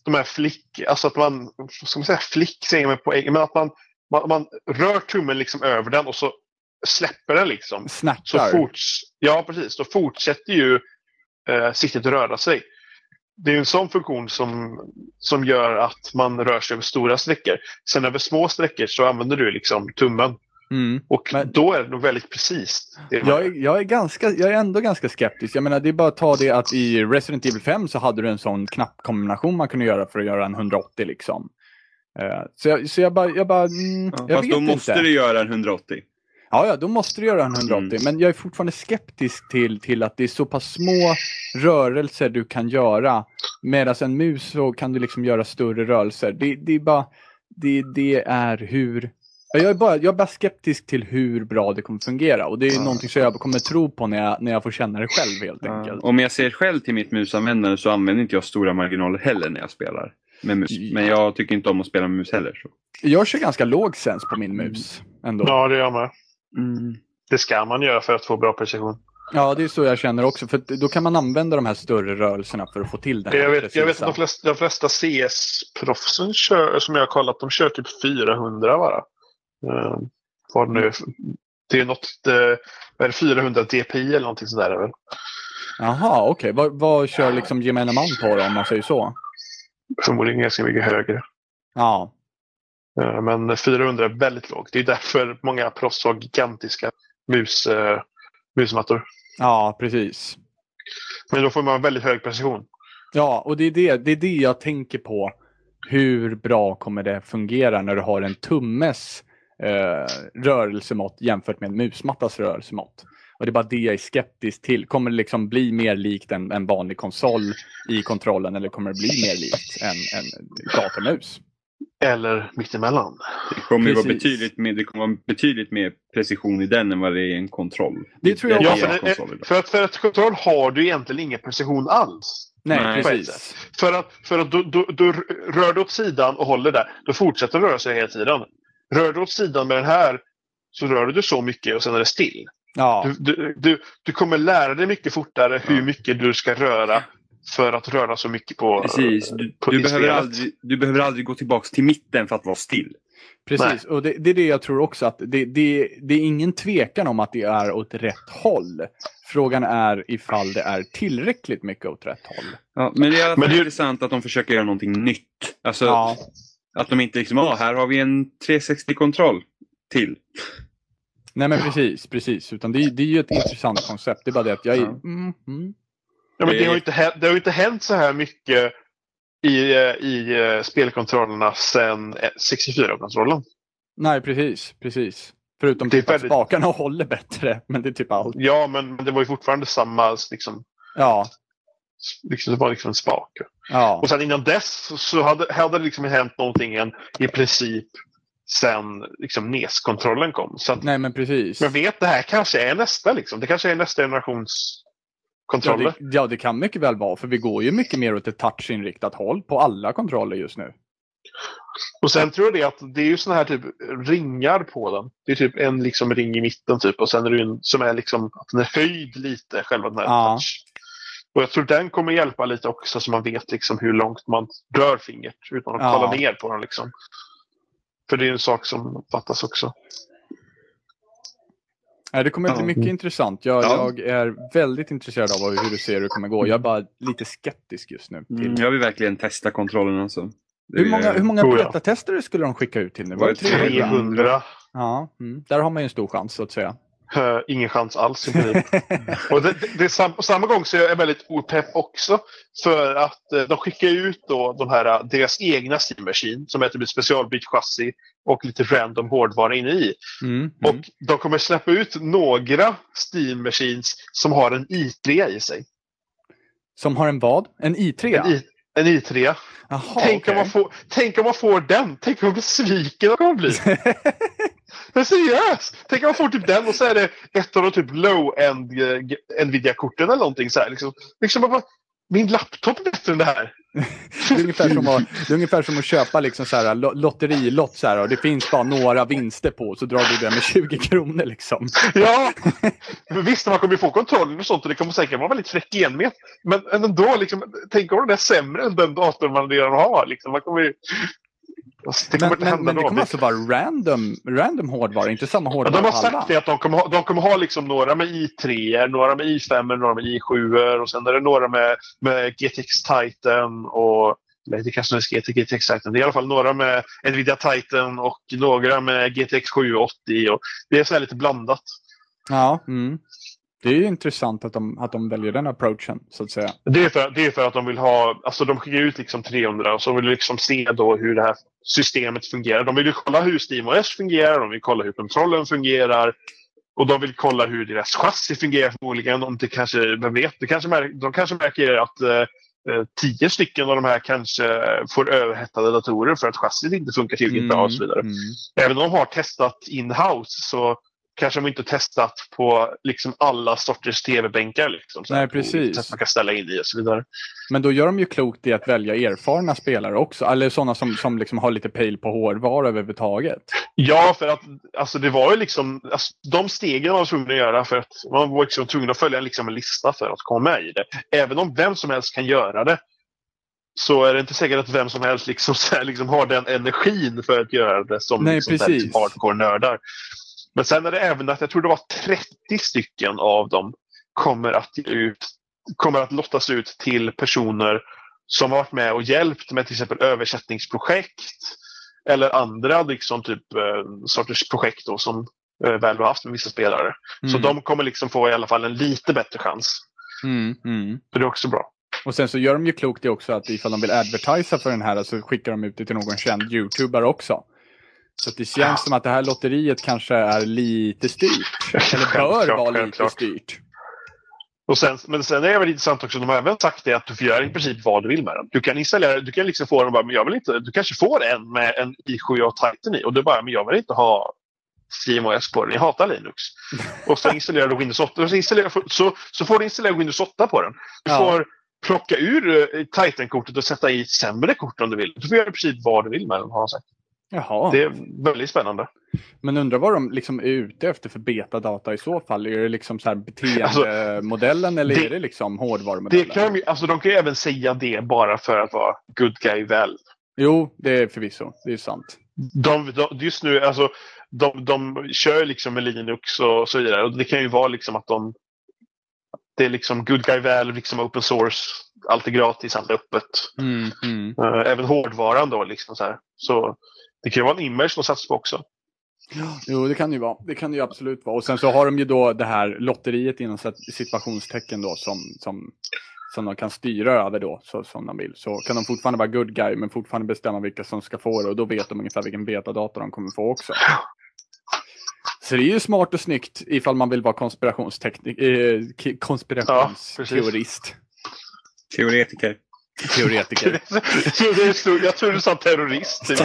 Speaker 1: de här flick... Alltså att man... Ska man säga flick säger man på engelska. Men att man, man, man rör tummen liksom över den och så släpper den liksom. Så
Speaker 2: snärtar.
Speaker 1: fort, ja, precis. Då fortsätter ju eh, siktet röra sig. Det är en sån funktion som, som gör att man rör sig över stora sträckor. Sen över små sträckor så använder du liksom tummen.
Speaker 2: Mm.
Speaker 1: Och
Speaker 2: Men-
Speaker 1: då är det nog väldigt precis.
Speaker 2: Jag är, jag, är ganska, jag är ändå ganska skeptisk. Jag menar, det är bara att ta det att i Resident Evil 5 så hade du en sån knappkombination man kunde göra för att göra en 180 liksom. Eh, så, jag, så jag bara, jag bara mm,
Speaker 3: Ja,
Speaker 2: jag
Speaker 3: fast
Speaker 2: vet
Speaker 3: då
Speaker 2: inte.
Speaker 3: måste du göra en 180.
Speaker 2: Ja, ja, då måste du göra en 180.
Speaker 3: Mm.
Speaker 2: Men jag är fortfarande skeptisk till, till att det är så pass små rörelser du kan göra. Medan en mus så kan du liksom göra större rörelser. Det, det är bara, det, det är hur... Ja, Jag är, bara, jag är bara skeptisk till hur bra det kommer fungera. Och det är
Speaker 3: Ja.
Speaker 2: någonting som jag kommer tro på när jag, när jag får känna det själv helt enkelt.
Speaker 3: Om jag ser själv till mitt musanvändande så använder inte jag stora marginaler heller när jag spelar med mus. Men jag tycker inte om att spela med mus heller. Så.
Speaker 2: Jag kör ganska låg sens på min mus ändå.
Speaker 1: Ja, det gör man.
Speaker 3: Mm.
Speaker 1: Det ska man göra för att få bra precision.
Speaker 2: Ja, det är så jag känner också. För då kan man använda de här större rörelserna för att få till det här
Speaker 1: Jag vet, jag vet att de flesta, de flesta CS-proffsen som jag har kollat, de kör typ 400 bara. Uh, vad nu. Det är något, eh, vad är det, 400 DPI eller någonting sådär. är det väl?
Speaker 2: Jaha, okej. Vad, vad kör liksom gemene man på då, om man säger så?
Speaker 1: Förmodligen ganska mycket högre.
Speaker 2: Ja,
Speaker 1: Eh, Men 400 är väldigt lågt. Det är därför många proffs har gigantiska mus, eh, musmattor.
Speaker 2: ja precis.
Speaker 1: Men då får man väldigt hög precision.
Speaker 2: Ja, och det är det, det är det jag tänker på. Hur bra kommer det fungera när du har en tummes eh, rörelsemått jämfört med en musmattas rörelsemått? Och det är bara det jag är skeptisk till. Kommer det liksom bli mer likt en, en vanlig konsol i kontrollen eller kommer det bli mer likt en, en datormus?
Speaker 1: Eller mittemellan.
Speaker 3: Det kommer, vara betydligt mer, det kommer vara betydligt mer precision i den än vad det är i en kontroll.
Speaker 2: Det tror jag
Speaker 1: Ja, för,
Speaker 3: en
Speaker 1: det, för, att, för att kontroll har du egentligen ingen precision alls.
Speaker 2: Nej,
Speaker 3: Nej,
Speaker 2: precis.
Speaker 1: För att, för att du, du, du rör du åt sidan och håller där, då fortsätter röra sig hela tiden. Rör du åt sidan med den här så rör du så mycket och sen är det still.
Speaker 2: Ja,
Speaker 1: Du, du, du, du kommer lära dig mycket fortare hur
Speaker 3: Ja.
Speaker 1: mycket du ska röra för att röra så mycket på,
Speaker 3: Precis. Du,
Speaker 1: på
Speaker 3: du, behöver aldrig, du behöver aldrig gå tillbaka till mitten för att vara still.
Speaker 2: precis. Och det, det är det jag tror också att det, det, det är ingen tvekan om att det är åt rätt håll. Frågan är ifall det är tillräckligt mycket åt rätt håll.
Speaker 3: Ja, men det är
Speaker 1: Men det är
Speaker 3: intressant att de försöker göra någonting nytt. Alltså
Speaker 2: Ja,
Speaker 3: att de inte liksom, ah, här har vi en 360-kontroll till.
Speaker 2: nej men precis, precis. Utan det, är- det är ju ett intressant koncept. Det är bara det att jag är... Mm, mm.
Speaker 1: Ja, men det, har ju inte, det har ju inte hänt så här mycket i, eh, i eh, spelkontrollerna sedan 64-kontrollen.
Speaker 2: Nej, precis, precis. Förutom
Speaker 1: Det är
Speaker 2: typ att
Speaker 1: väldigt-
Speaker 2: spakarna håller bättre. Men det är typ allt.
Speaker 1: Ja, men det var ju fortfarande samma liksom,
Speaker 2: Ja,
Speaker 1: liksom, det var liksom en spak.
Speaker 2: ja.
Speaker 1: Och sen innan dess så hade, hade det liksom hänt någonting en, i princip sen liksom NES-kontrollen kom. Så att,
Speaker 2: Nej, men precis.
Speaker 1: jag vet, det här kanske är nästa liksom. Det kanske är nästa generations
Speaker 2: Ja
Speaker 1: kontroller.
Speaker 2: det, ja, det kan mycket väl vara. För vi går ju mycket mer åt ett touchinriktat håll på alla kontroller just nu.
Speaker 1: Och sen tror jag det att det är ju såna här typ ringar på den. Det är typ en liksom ring i mitten typ och sen är det ju en som är liksom att den är höjd lite, själva den här
Speaker 2: Ja.
Speaker 1: touch. Och jag tror den kommer hjälpa lite också så man vet liksom hur långt man rör fingret utan att
Speaker 2: Ja.
Speaker 1: kolla ner på den liksom. För det är en sak som fattas också.
Speaker 2: Nej, det kommer bli mycket intressant. Jag,
Speaker 1: Ja.
Speaker 2: jag är väldigt intresserad av hur du ser hur det kommer gå. Jag är bara lite skeptisk just nu. Till.
Speaker 3: Mm, jag vill verkligen testa kontrollen alltså.
Speaker 2: Hur många, hur många
Speaker 1: Oh,
Speaker 2: betatestare skulle de skicka ut till nu?
Speaker 3: Var det
Speaker 2: 300?
Speaker 1: 300.
Speaker 2: Ja, mm. där har man ju en stor chans så att säga.
Speaker 1: Eh, ingen chans alls i princip. Och det, det, det sam, på samma gång så är jag väldigt opepp också. För att eh, de skickar ut då de här, eh, deras egna Steam Machine som är typ ett specialbyggt chassi och lite random hårdvara inne i.
Speaker 2: Mm. Mm.
Speaker 1: Och de kommer släppa ut några Steam Machines som har en i3 i sig.
Speaker 2: Som har en vad? En i3?
Speaker 1: En, I, en i3.
Speaker 2: Jaha,
Speaker 1: tänk,
Speaker 2: okej.
Speaker 1: om man får, tänk om man får den! Tänk besviken man kommer bli! Men seriöst! Tänk om man får typ den och så är det ett av de typ low-end eh, Nvidia-korten eller någonting så här. Liksom, liksom bara, min laptop är bättre än det här.
Speaker 2: Det är ungefär som att, det är ungefär som att köpa liksom så här, lo- lotterilott så här, och det finns bara några vinster på så drar du det med 20 kronor liksom.
Speaker 1: Ja! Visst, man kommer ju få kontrollen och sånt och det kommer säkert vara väldigt fräck enmet. Men ändå, liksom, tänk om den är sämre än den datorn man redan har. Liksom. Man kommer. Alltså, Det kommer
Speaker 2: Men, men, men det kommer alltså vara random, random hårdvara, inte samma
Speaker 1: Ja,
Speaker 2: hårdvara
Speaker 1: de har
Speaker 2: alla?
Speaker 1: sagt det att de kommer ha, de kommer ha liksom några med i3, några med i5, några med i7 och sen är det några med, med GTX Titan och eller det kanske inte är GTX Titan. Det är i alla fall några med Nvidia Titan och några med GTX 780. Och det är så lite blandat.
Speaker 2: Ja, mm. Det är ju intressant att de, att de väljer den approachen, så att säga.
Speaker 1: Det är, för, det är för att de vill ha, alltså de skickar ut liksom 300 och så vill de liksom se då hur det här systemet fungerar. De vill ju kolla hur SteamOS fungerar, de vill kolla hur kontrollen fungerar. Och de vill kolla hur deras chassi fungerar förmodligen. Om det kanske, vem vet, det kanske mär, de kanske märker att eh, eh, tio stycken av de här kanske får överhettade datorer för att chassit inte funkar tillräckligt bra och så vidare.
Speaker 2: Mm.
Speaker 1: Även om de har testat in-house så kanske de inte testat på liksom alla sorters tv-bänkar. Liksom,
Speaker 2: Nej, precis.
Speaker 1: sätt Man kan ställa in i och så vidare.
Speaker 2: Men då gör de ju klokt i att välja erfarna spelare också. Eller sådana som, som liksom har lite pejl på hårdvara överhuvudtaget.
Speaker 1: Ja, för att alltså, det var ju liksom alltså, de stegen man var tvungen att göra för att man var liksom tvungen att följa liksom, en lista för att komma med i det. Även om vem som helst kan göra det så är det inte säkert att vem som helst liksom, här, liksom har den energin för att göra det som
Speaker 2: Nej,
Speaker 1: liksom, liksom, hardcore-nördar. Men sen är det även att jag tror det var 30 stycken av dem kommer att, ut, kommer att lottas ut till personer som har varit med och hjälpt med till exempel översättningsprojekt eller andra liksom, typ, eh, sorters projekt då, som eh, väl har haft med vissa spelare. Så
Speaker 2: Mm.
Speaker 1: de kommer liksom få i alla fall en lite bättre chans.
Speaker 2: Mm, mm.
Speaker 1: Så det är också bra.
Speaker 2: Och sen så gör de ju klokt i också att ifall de vill advertisa för den här så skickar de ut det till någon känd YouTuber också. Så det känns som att det här lotteriet kanske är lite styrt. Eller bör vara lite
Speaker 1: självklart.
Speaker 2: styrt.
Speaker 1: Och sen, men sen är det väl intressant också, de har även sagt det att du får göra i princip vad du vill med den. Du kan installera, du kan liksom få den och bara, men jag vill inte, du kanske får en med en i7 och Titan i och du bara, men jag vill inte ha SteamOS på den, jag hatar Linux. Och så installerar du Windows 8, och så, installerar, så, så får du installera Windows 8 på den. Du
Speaker 2: Ja.
Speaker 1: får plocka ur eh, Titan-kortet och sätta i ett sämre kort om du vill. Du får göra i princip vad du vill med den, har han sagt.
Speaker 2: Jaha.
Speaker 1: Det är väldigt spännande.
Speaker 2: Men undrar vad de liksom är ute efter för betadata i så fall. Är det liksom så här beteendemodellen eller
Speaker 1: det-
Speaker 2: är det liksom
Speaker 1: Det
Speaker 2: hårdvarumodellen?
Speaker 1: kan de, ju- alltså, de kan ju även säga det bara för att vara good guy väl.
Speaker 2: Jo, det är förvisso. Det är sant.
Speaker 1: de, de, just nu, alltså, de, de kör liksom med Linux och så vidare. Och det kan ju vara liksom att de... Det är liksom good guy väl, liksom open source. Allt är gratis, allt är öppet.
Speaker 2: Mm, mm.
Speaker 1: Eh, även hårdvaran då. Liksom så, här. så det kan ju vara en image de satsar på också.
Speaker 2: Jo, det kan det ju vara. Det kan det ju absolut vara. Och sen så har de ju då det här lotteriet inom situationstecken då som, som, som de kan styra över då, så, som de vill. Så kan de fortfarande vara good guy, men fortfarande bestämma vilka som ska få det. Och då vet de ungefär vilken betadata de kommer få också. Så det är ju smart och snyggt ifall man vill vara konspirationsteknik, eh, konspirationsteorist.
Speaker 3: Teoretiker.
Speaker 2: Teoretiker.
Speaker 1: jag, tror, du sa terrorist.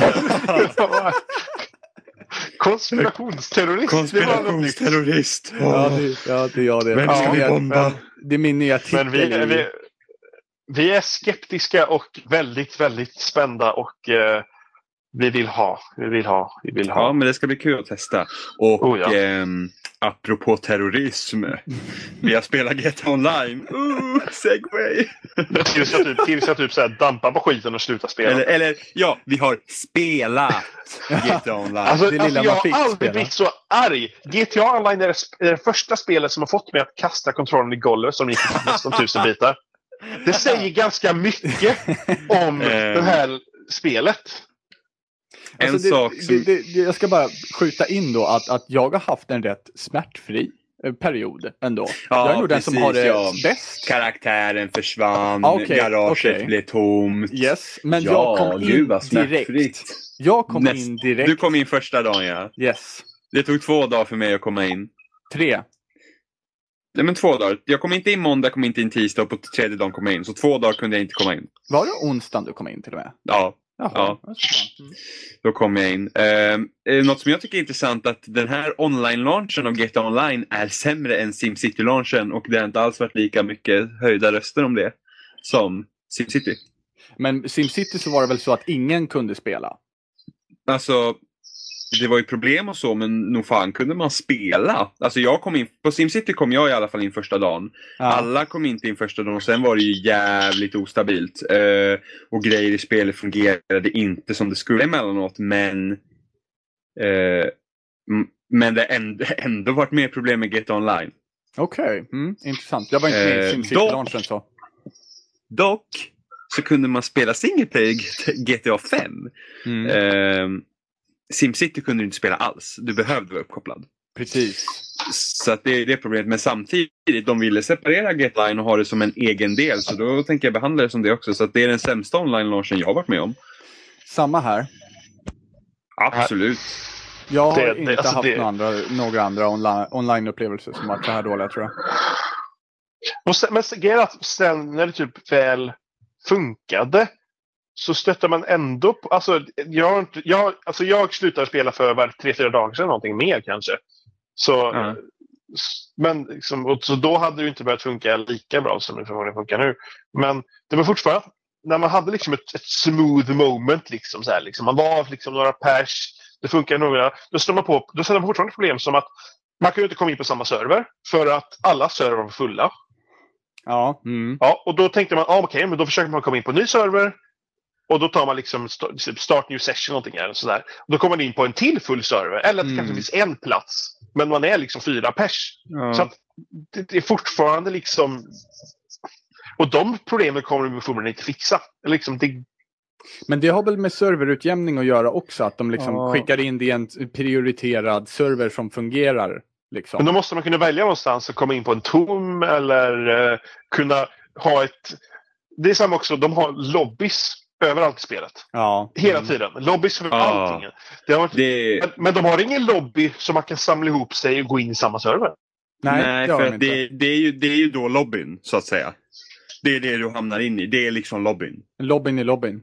Speaker 1: Konspirationsterrorist. Det något nytt.
Speaker 3: Konspirationsterrorist.
Speaker 2: ja, det, ja, det är jag det.
Speaker 3: Vem ska
Speaker 2: Ja,
Speaker 3: vi
Speaker 2: men-
Speaker 3: bomba?
Speaker 2: Det är min nya titel.
Speaker 1: Men vi, vi, vi är skeptiska och väldigt, väldigt spända och eh, vi vill ha. Vi vill ha. Vi vill
Speaker 3: Ja,
Speaker 1: ha.
Speaker 3: men det ska bli kul att testa. Och
Speaker 1: Oh, ja.
Speaker 3: ehm, apropå terrorism. Vi har spelat GTA Online. Uh, segway!
Speaker 1: Tills jag typ, tills jag typ så här dampar på skiten och slutar spela.
Speaker 3: Eller, eller ja, vi har spelat GTA Online.
Speaker 1: Alltså,
Speaker 2: Det
Speaker 1: alltså jag har aldrig
Speaker 2: spela.
Speaker 1: blivit så arg. GTA Online är det, är det första spelet som har fått mig att kasta kontrollen i golvet som gick nästan tusen bitar. Det säger ganska mycket om
Speaker 3: Eh.
Speaker 1: det här spelet.
Speaker 3: En
Speaker 2: Alltså, det,
Speaker 3: sak som...
Speaker 2: det, det, jag ska bara skjuta in då att, att jag har haft en rätt smärtfri eh, period ändå.
Speaker 3: Ja,
Speaker 2: jag är nog den som
Speaker 3: precis,
Speaker 2: har det
Speaker 3: ja.
Speaker 2: bäst.
Speaker 3: Karaktären försvann,
Speaker 2: Ah, okej,
Speaker 3: garaget
Speaker 2: okej.
Speaker 3: blev tomt.
Speaker 2: Yes, men
Speaker 3: ja,
Speaker 2: jag kom
Speaker 3: gud
Speaker 2: in
Speaker 3: smärtfritt.
Speaker 2: direkt. Jag kom
Speaker 3: Näst-
Speaker 2: in direkt.
Speaker 3: Du kom in första dagen ja.
Speaker 2: Yes.
Speaker 3: Det tog två dagar för mig att komma in.
Speaker 2: Tre.
Speaker 3: Nej men två dagar. Jag kom inte in måndag, kom inte in tisdag och på tredje dagen kom jag in. Så två dagar kunde jag inte komma in.
Speaker 2: Var det onsdagen du kom in till och med?
Speaker 3: Ja,
Speaker 2: Jaha.
Speaker 3: Ja.
Speaker 2: är. Mm.
Speaker 3: då kom jag in. Eh, eh, något som jag tycker är intressant att den här online-launchen av GTA Online är sämre än SimCity-launchen och det har inte alls varit lika mycket höjda röster om det som SimCity.
Speaker 2: Men SimCity så var det väl så att ingen kunde spela?
Speaker 3: Alltså, det var ju problem och så, men nog fan kunde man spela. Alltså jag kom in, på SimCity kom jag i alla fall in första dagen.
Speaker 2: Ja.
Speaker 3: Alla kom inte in första dagen och sen var det ju jävligt ostabilt. Eh, och grejer i spelet fungerade inte som det skulle emellanåt, men eh, men det ändå, ändå varit mer problem med GTA Online.
Speaker 2: Okej, mm, intressant. Jag var inte med i
Speaker 3: Eh,
Speaker 2: SimCity-launchen så.
Speaker 3: Dock så kunde man spela single player GTA 5.
Speaker 2: Mm.
Speaker 3: Eh, SimCity kunde du inte spela alls. Du behövde vara uppkopplad.
Speaker 2: Precis.
Speaker 3: Så att det är det problemet. Men samtidigt, de ville separera Getline och ha det som en egen del. Så då tänker jag behandla det som det också. Så att det är den sämsta online-launchen jag har varit med om.
Speaker 2: Samma här.
Speaker 3: Absolut.
Speaker 2: Jag har
Speaker 1: Det- det-
Speaker 2: inte
Speaker 1: alltså
Speaker 2: haft
Speaker 1: det-
Speaker 2: några andra, några andra online- online-upplevelser som varit så här dåliga tror jag.
Speaker 1: Och sen, men grejen är att sen när det typ väl funkade så stötte man ändå på... Alltså jag, jag, alltså jag slutade spela för var tre, fyra dagar sedan, någonting mer kanske. Så, s- men liksom, så då hade det ju inte börjat funka lika bra som det förmodligen funkar nu. Men det var fortfarande, när man hade liksom ett, ett smooth moment, liksom, så här, liksom, man var liksom några pers, det funkar några, då stötte man på, då ställde man fortfarande problem som att man kunde inte komma in på samma server för att alla server var fulla.
Speaker 2: Ja. Mm.
Speaker 1: Ja, och då tänkte man, ah, okej, men då försöker man komma in på en ny server. Och då tar man liksom typ start new session någonting eller sådär. Då kommer man in på en till full server. Eller att det
Speaker 2: Mm.
Speaker 1: kanske finns en plats. Men man är liksom fyra pers.
Speaker 3: Ja.
Speaker 1: Så att det, det är fortfarande liksom... Och de problemen kommer de förmodligen inte fixa. Liksom det,
Speaker 2: Men det har väl med serverutjämning att göra också, att de liksom
Speaker 1: Ja.
Speaker 2: skickar in det i en prioriterad server som fungerar. Liksom.
Speaker 1: men då måste man kunna välja någonstans att komma in på en tom eller eh, kunna ha ett... Det är samma också, de har lobbys överallt i spelet.
Speaker 2: Ja.
Speaker 1: Hela
Speaker 2: Mm.
Speaker 1: tiden. Lobbys för
Speaker 3: Ja.
Speaker 1: allting. Det har varit
Speaker 3: Det,
Speaker 1: Men, men de har ingen lobby som man kan samla ihop sig och gå in i samma server.
Speaker 2: Nej,
Speaker 3: nej, för det, det, är ju, det är ju då lobbyn, så att säga. Det är det du hamnar in i. Det är liksom lobbyn.
Speaker 2: Lobbyn i lobbyn.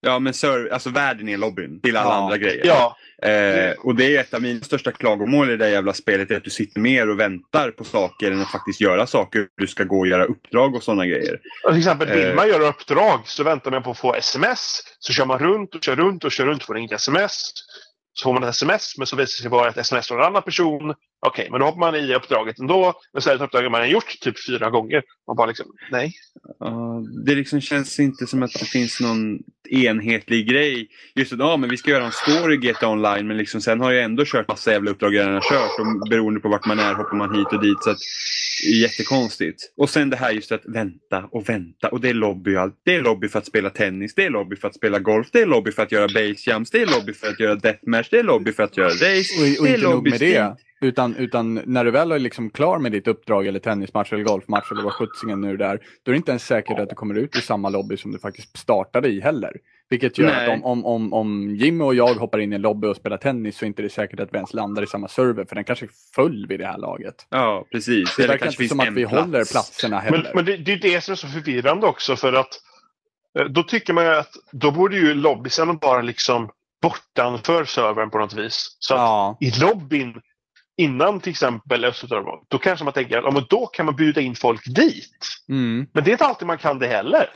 Speaker 3: Ja, men serv, alltså världen är lobbyn till alla
Speaker 2: Ja.
Speaker 3: andra grejer.
Speaker 1: Ja,
Speaker 3: Eh, och det är ett av mina största klagomål i det jävla spelet, är att du sitter mer och väntar på saker än att faktiskt göra saker. Du ska gå och göra uppdrag och sådana grejer.
Speaker 1: till exempel vill
Speaker 3: Eh.
Speaker 1: man göra uppdrag så väntar man på att få sms. Så kör man runt och kör runt och kör runt och får inget sms. Så får man ett sms men så visar det sig vara ett sms från en annan person. Okej, men då hoppar man i uppdraget ändå. Men så är det ett uppdrag man har gjort typ fyra gånger. Man bara liksom, nej.
Speaker 3: Uh, det liksom känns inte som att det finns någon enhetlig grej. Just att ja, men vi ska göra en story GTA Online men liksom, sen har jag ändå kört massa jävla uppdrag jag redan har kört. Och beroende på vart man är hoppar man hit och dit. Så att, det är jättekonstigt. Och sen det här just att vänta och vänta. Och det är lobby och allt. Det är lobby för att spela tennis. Det är lobby för att spela golf. Det är lobby för att göra base jumps. Det är lobby för att göra deathmatch. Det är lobby för att göra race.
Speaker 2: Och, och inte nog med det. Utan, utan när du väl är liksom klar med ditt uppdrag eller tennismatch eller golfmatch eller vad sjuttsingen nu det är. Då är det inte ens säkert att du kommer ut i samma lobby som du faktiskt startade i heller. Vilket gör
Speaker 3: Nej.
Speaker 2: Att om, om, om, om Jimmy och jag hoppar in i en lobby och spelar tennis så är inte det säkert att vi ens landar i samma server för den kanske är full vid det här laget.
Speaker 3: Ja, precis.
Speaker 2: Det verkar
Speaker 3: kanske
Speaker 2: inte som att vi
Speaker 3: plats.
Speaker 2: håller platserna
Speaker 1: Men,
Speaker 2: heller.
Speaker 1: men det, det är det som är så förvirrande också för att eh, då tycker man ju att då borde ju lobbysen vara liksom bortanför servern på något vis. Så att
Speaker 2: ja,
Speaker 1: i lobbyn innan till exempel Östeuropa, då kanske man tänker att ja, men då kan man bjuda in folk dit.
Speaker 2: mm.
Speaker 1: Men det är inte alltid man kan det heller.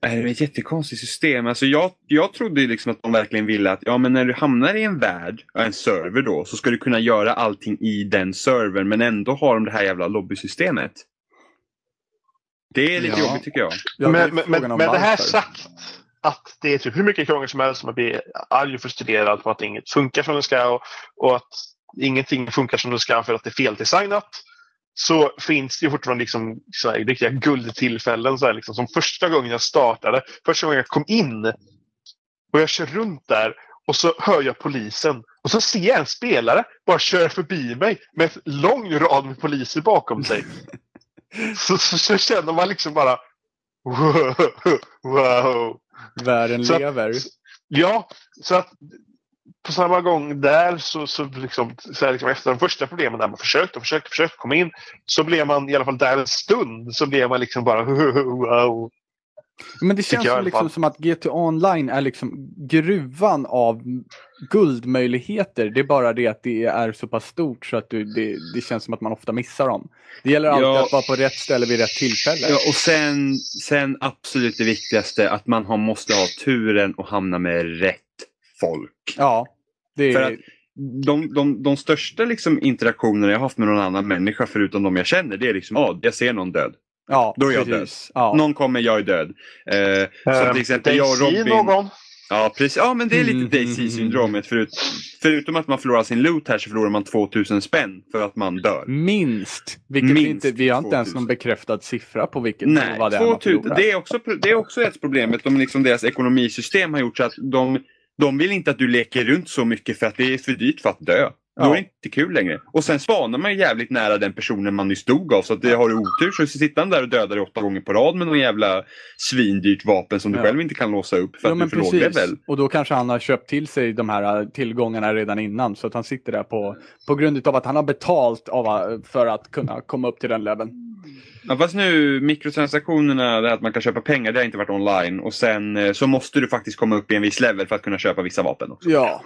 Speaker 3: Det är ett jättekonstigt system. Alltså jag, jag trodde liksom att de verkligen ville att ja, men när du hamnar i en värld, en server då, så ska du kunna göra allting i den servern men ändå har de det här jävla lobbysystemet. Det är lite
Speaker 2: Ja.
Speaker 3: jobbigt tycker jag.
Speaker 2: Ja,
Speaker 1: men men, men, men det här att det är typ hur mycket krångel som helst som man blir arg och frustrerad på att inget funkar som det ska och, och att ingenting funkar som det ska för att det är feldesignat. Så finns det fortfarande liksom så här, riktiga guldtillfällen. Så här, liksom, som första gången jag startade, första gången jag kom in och jag kör runt där och så hör jag polisen och så ser jag en spelare bara köra förbi mig med en lång rad med poliser bakom sig. så, så, så känner man liksom bara wow. wow.
Speaker 2: Världen
Speaker 1: Så att-
Speaker 2: lever.
Speaker 1: Ja, så att på samma gång där så, så, liksom, så här, liksom efter de första problemen där man försökte och försökte, försökte komma in så blev man i alla fall där en stund så blev man liksom bara wow.
Speaker 2: Men det känns
Speaker 1: jag
Speaker 2: liksom som att GTA Online är liksom gruvan av guldmöjligheter. Det är bara det att det är så pass stort så att du, det, det känns som att man ofta missar dem. Det gäller alltid
Speaker 3: Ja.
Speaker 2: att vara på rätt ställe vid rätt tillfälle.
Speaker 3: Ja, och sen, sen absolut det viktigaste, att man har, måste ha turen och hamna med rätt folk.
Speaker 2: Ja, det.
Speaker 3: För att- De, de, de största liksom interaktionerna jag har haft med någon annan människa förutom de jag känner, det är liksom, ja, jag ser någon död.
Speaker 2: Ja,
Speaker 3: då är jag
Speaker 2: precis. Ja.
Speaker 3: Någon kommer, jag är död. Eh, som till exempel jag och Robin.
Speaker 1: någon.
Speaker 3: Ja, precis. Ja, men det är lite
Speaker 2: Mm.
Speaker 3: Daisy-syndromet. Förut, förutom att man förlorar sin loot här så förlorar man 2000 spänn för att man dör.
Speaker 2: Minst. Vilket vi
Speaker 3: Minst
Speaker 2: inte, vi har inte ens
Speaker 3: 2000.
Speaker 2: någon bekräftad siffra på vilket
Speaker 3: Nej,
Speaker 2: vad det är man
Speaker 3: 2000,
Speaker 2: förlorar.
Speaker 3: det, är också, det är också ett problem. De, liksom, deras ekonomisystem har gjort så att de, de vill inte att du leker runt så mycket för att det är för dyrt för att dö. Då är det inte kul längre. Och sen spanar man ju jävligt nära den personen man nyss dog av. Så att det har du otur så sitter han där och dödar dig åtta gånger på rad med någon jävla svindyrt vapen som du
Speaker 2: Ja.
Speaker 3: själv inte kan låsa upp för
Speaker 2: Ja,
Speaker 3: att du
Speaker 2: men
Speaker 3: är för låg level.
Speaker 2: Och då kanske han har köpt till sig de här äh, tillgångarna redan innan. Så att han sitter där på, på grund av att han har betalt av, äh, för att kunna komma upp till den leveln.
Speaker 3: Ja, fast nu mikrotransaktionerna, det här att man kan köpa pengar, det har inte varit online. Och sen eh, så måste du faktiskt komma upp i en viss level för att kunna köpa vissa vapen också.
Speaker 2: Ja,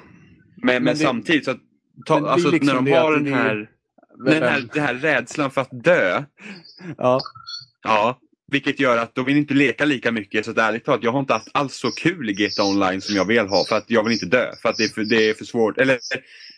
Speaker 3: Men, men,
Speaker 2: Men det-
Speaker 3: samtidigt så att ta, alltså
Speaker 2: liksom
Speaker 3: när de har den här, den här, den här rädslan för att dö.
Speaker 2: Ja.
Speaker 3: Ja, vilket gör att de vill inte leka lika mycket. Så att ärligt talat, jag har inte haft alls så kul i GTA Online som jag vill ha. För att jag vill inte dö. För att det är för, det är för svårt. Eller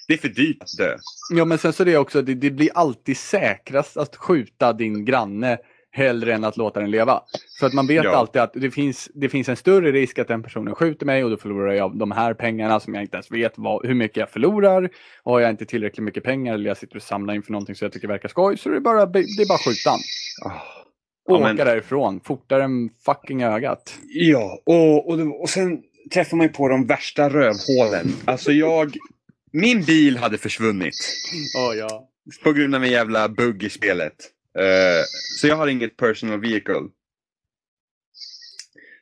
Speaker 3: det är för dyrt att dö.
Speaker 2: ja, men sen så är det också, det, det blir alltid säkrast att skjuta din granne hellre än att låta den leva. För att man vet
Speaker 3: Ja.
Speaker 2: alltid att det finns, det finns en större risk att den personen skjuter mig och då förlorar jag de här pengarna som jag inte ens vet vad, hur mycket jag förlorar. Och har jag inte tillräckligt mycket pengar eller jag sitter och samlar inför någonting som jag tycker verkar skoj så det är bara, det är bara att skjuta den.
Speaker 3: Ja,
Speaker 2: Åka
Speaker 3: men-
Speaker 2: därifrån fortare än fucking ögat.
Speaker 3: Ja, och, och, och sen träffar man ju på de värsta rövhålen. Alltså jag... Min bil hade försvunnit.
Speaker 2: Åh ja.
Speaker 3: På grund av en jävla bugg i spelet. Eh, så jag har inget personal vehicle.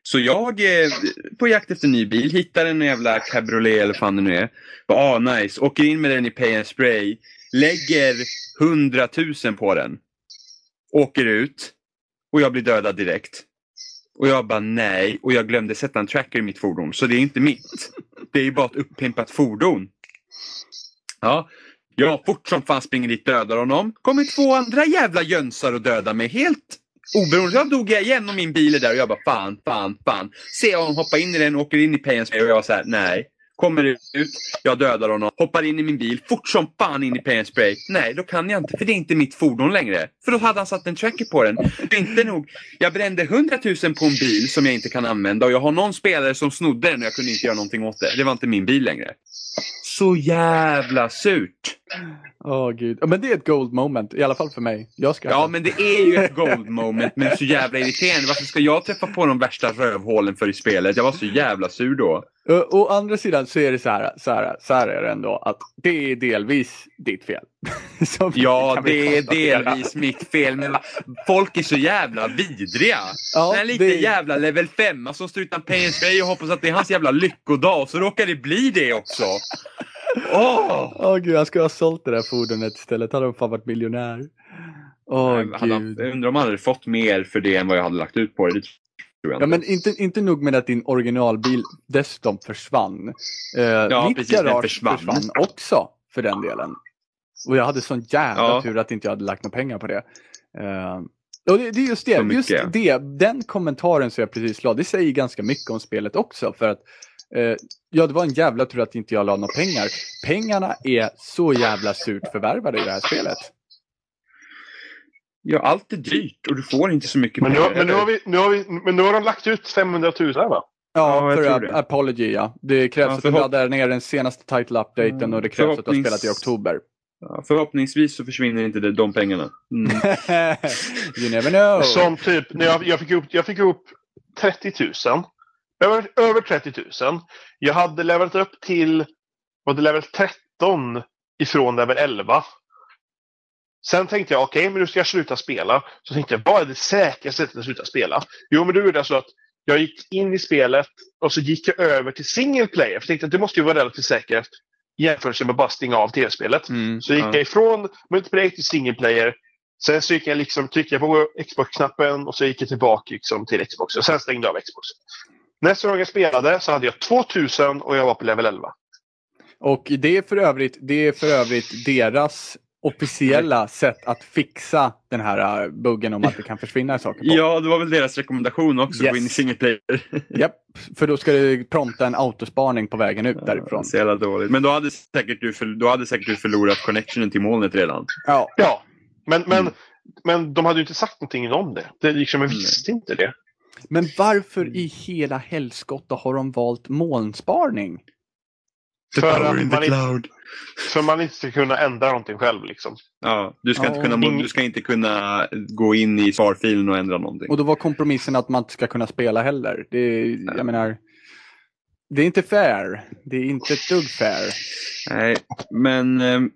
Speaker 3: Så jag är på jakt efter ny bil, hittar en jävla cabriolet eller vad fan det nu är. Bara, Ah, nice. Åker in med den i pay and spray. Lägger 100 000 på den. Åker ut. Och jag blir dödad direkt. Och jag bara nej. Och jag glömde sätta en tracker i mitt fordon. Så det är inte mitt. Det är ju bara ett uppimpat fordon. Ja, jag fort som fan springer dit dödar honom. Kommer två andra jävla jönsar och dödar mig helt oberoende. Jag dog jag igen och min bil är där och jag bara fan, fan, fan. Ser honom hoppa in i den, åker in i pay and och jag var så här, nej. Kommer ut, jag dödar honom, hoppar in i min bil, fort som fan in i pay spray. Nej, då kan jag inte, för det är inte mitt fordon längre. För då hade han satt en tracker på den. Det är inte nog. Jag brände 100 000 på en bil som jag inte kan använda och jag har någon spelare som snodde den och jag kunde inte göra någonting åt det. Det var inte min bil längre. Så jävla surt.
Speaker 2: Åh gud. Ja, Men det är ett gold moment, i alla fall för mig. Jag ska
Speaker 3: Ja, men det är ju ett gold moment, men så jävla irriterande. Varför ska jag träffa på de värsta rövhålen för i spelet? Jag var så jävla sur då.
Speaker 2: Å, å andra sidan så är det så här, så här, så här är det ändå att det är delvis ditt fel.
Speaker 3: Ja, det är delvis mitt fel, men folk är så jävla vidriga.
Speaker 2: Ja,
Speaker 3: Den här lite
Speaker 2: det-
Speaker 3: jävla level 5 som står utan pay och hoppas att det är hans jävla lyckodag, och så råkar det bli det också. Åh!
Speaker 2: Åh gud, han skulle ha sålt det där fordonet istället. Hade han fan varit miljonär.
Speaker 3: Han-
Speaker 2: gud.
Speaker 3: Jag undrar om han hade fått mer för det än vad jag hade lagt ut på det. det
Speaker 2: Ja men inte, inte nog med att din originalbil dessutom försvann. Eh, mitt
Speaker 3: precis,
Speaker 2: garage
Speaker 3: försvann.
Speaker 2: försvann. också för den delen. Och jag hade sån jävla
Speaker 3: Ja.
Speaker 2: tur att inte jag hade lagt några pengar på det. Eh, och det, det är just det, just det, den kommentaren som jag precis la, det säger ganska mycket om spelet också. För att eh, ja, det var en jävla tur att inte jag la några pengar. Pengarna är så jävla surt förvärvade i det här spelet.
Speaker 3: Ja, allt är dyrt och du får inte så mycket
Speaker 1: Men nu,
Speaker 3: pengar.
Speaker 1: men, nu har vi, nu har vi, men nu har de lagt ut 500 000 va?
Speaker 2: Ja,
Speaker 3: Ja, jag
Speaker 2: för
Speaker 3: tror
Speaker 2: ap-
Speaker 3: det.
Speaker 2: Apology ja. Det krävs
Speaker 3: Ja,
Speaker 2: att du laddar ner den senaste title-updaten
Speaker 3: Mm,
Speaker 2: och det krävs att du har spelat i oktober.
Speaker 3: Ja, förhoppningsvis så försvinner inte det, de pengarna. Mm.
Speaker 2: you never know.
Speaker 1: Som typ, när jag, jag, fick upp, jag fick upp 30 000. Över, över 30 000. Jag hade levlat upp till var det level 13 ifrån level 11. Sen tänkte jag, okej, men nu ska jag sluta spela. Så tänkte jag, vad är det säkraste sättet att sluta spela? Jo, men då gjorde jag så att jag gick in i spelet och så gick jag över till single player. För jag tänkte att det måste ju vara relativt säkert jämförelse med bara stänga av tv-spelet.
Speaker 2: Mm,
Speaker 1: Så gick
Speaker 3: Ja.
Speaker 1: jag ifrån multiplayer till single player. Sen så gick jag liksom, tryckte på Xbox-knappen och så gick jag tillbaka liksom till Xbox. Och sen stängde jag av Xbox. Nästa gång jag spelade så hade jag 2000 och jag var på level 11.
Speaker 2: Och det är för övrigt, det är för övrigt deras officiella sätt att fixa den här uh, buggen om att det kan försvinna saker på.
Speaker 3: Ja, det var väl deras rekommendation också,
Speaker 2: Yes.
Speaker 3: gå in i single player.
Speaker 2: Japp, för då ska det prompta en autospaning på vägen ut därifrån.
Speaker 3: Så jävla dåligt. Men då hade säkert du, för, då hade säkert du förlorat connectionen till molnet redan.
Speaker 2: Ja,
Speaker 1: Ja, men, men,
Speaker 3: Mm.
Speaker 1: men de hade ju inte sagt någonting om det. det liksom, jag visste inte det.
Speaker 2: men varför i hela helskotta har de valt molnsparning?
Speaker 1: För att, man inte,
Speaker 3: cloud.
Speaker 1: för man inte ska kunna ändra någonting själv. Liksom.
Speaker 3: Ja, du ska,
Speaker 2: Ja.
Speaker 3: inte kunna, du ska inte kunna gå in i sparfilen och ändra någonting.
Speaker 2: Och då var kompromissen att man inte ska kunna spela heller. Det, är- jag menar, det är inte fair. Det är inte ett dugg fair.
Speaker 3: Nej, men ehm,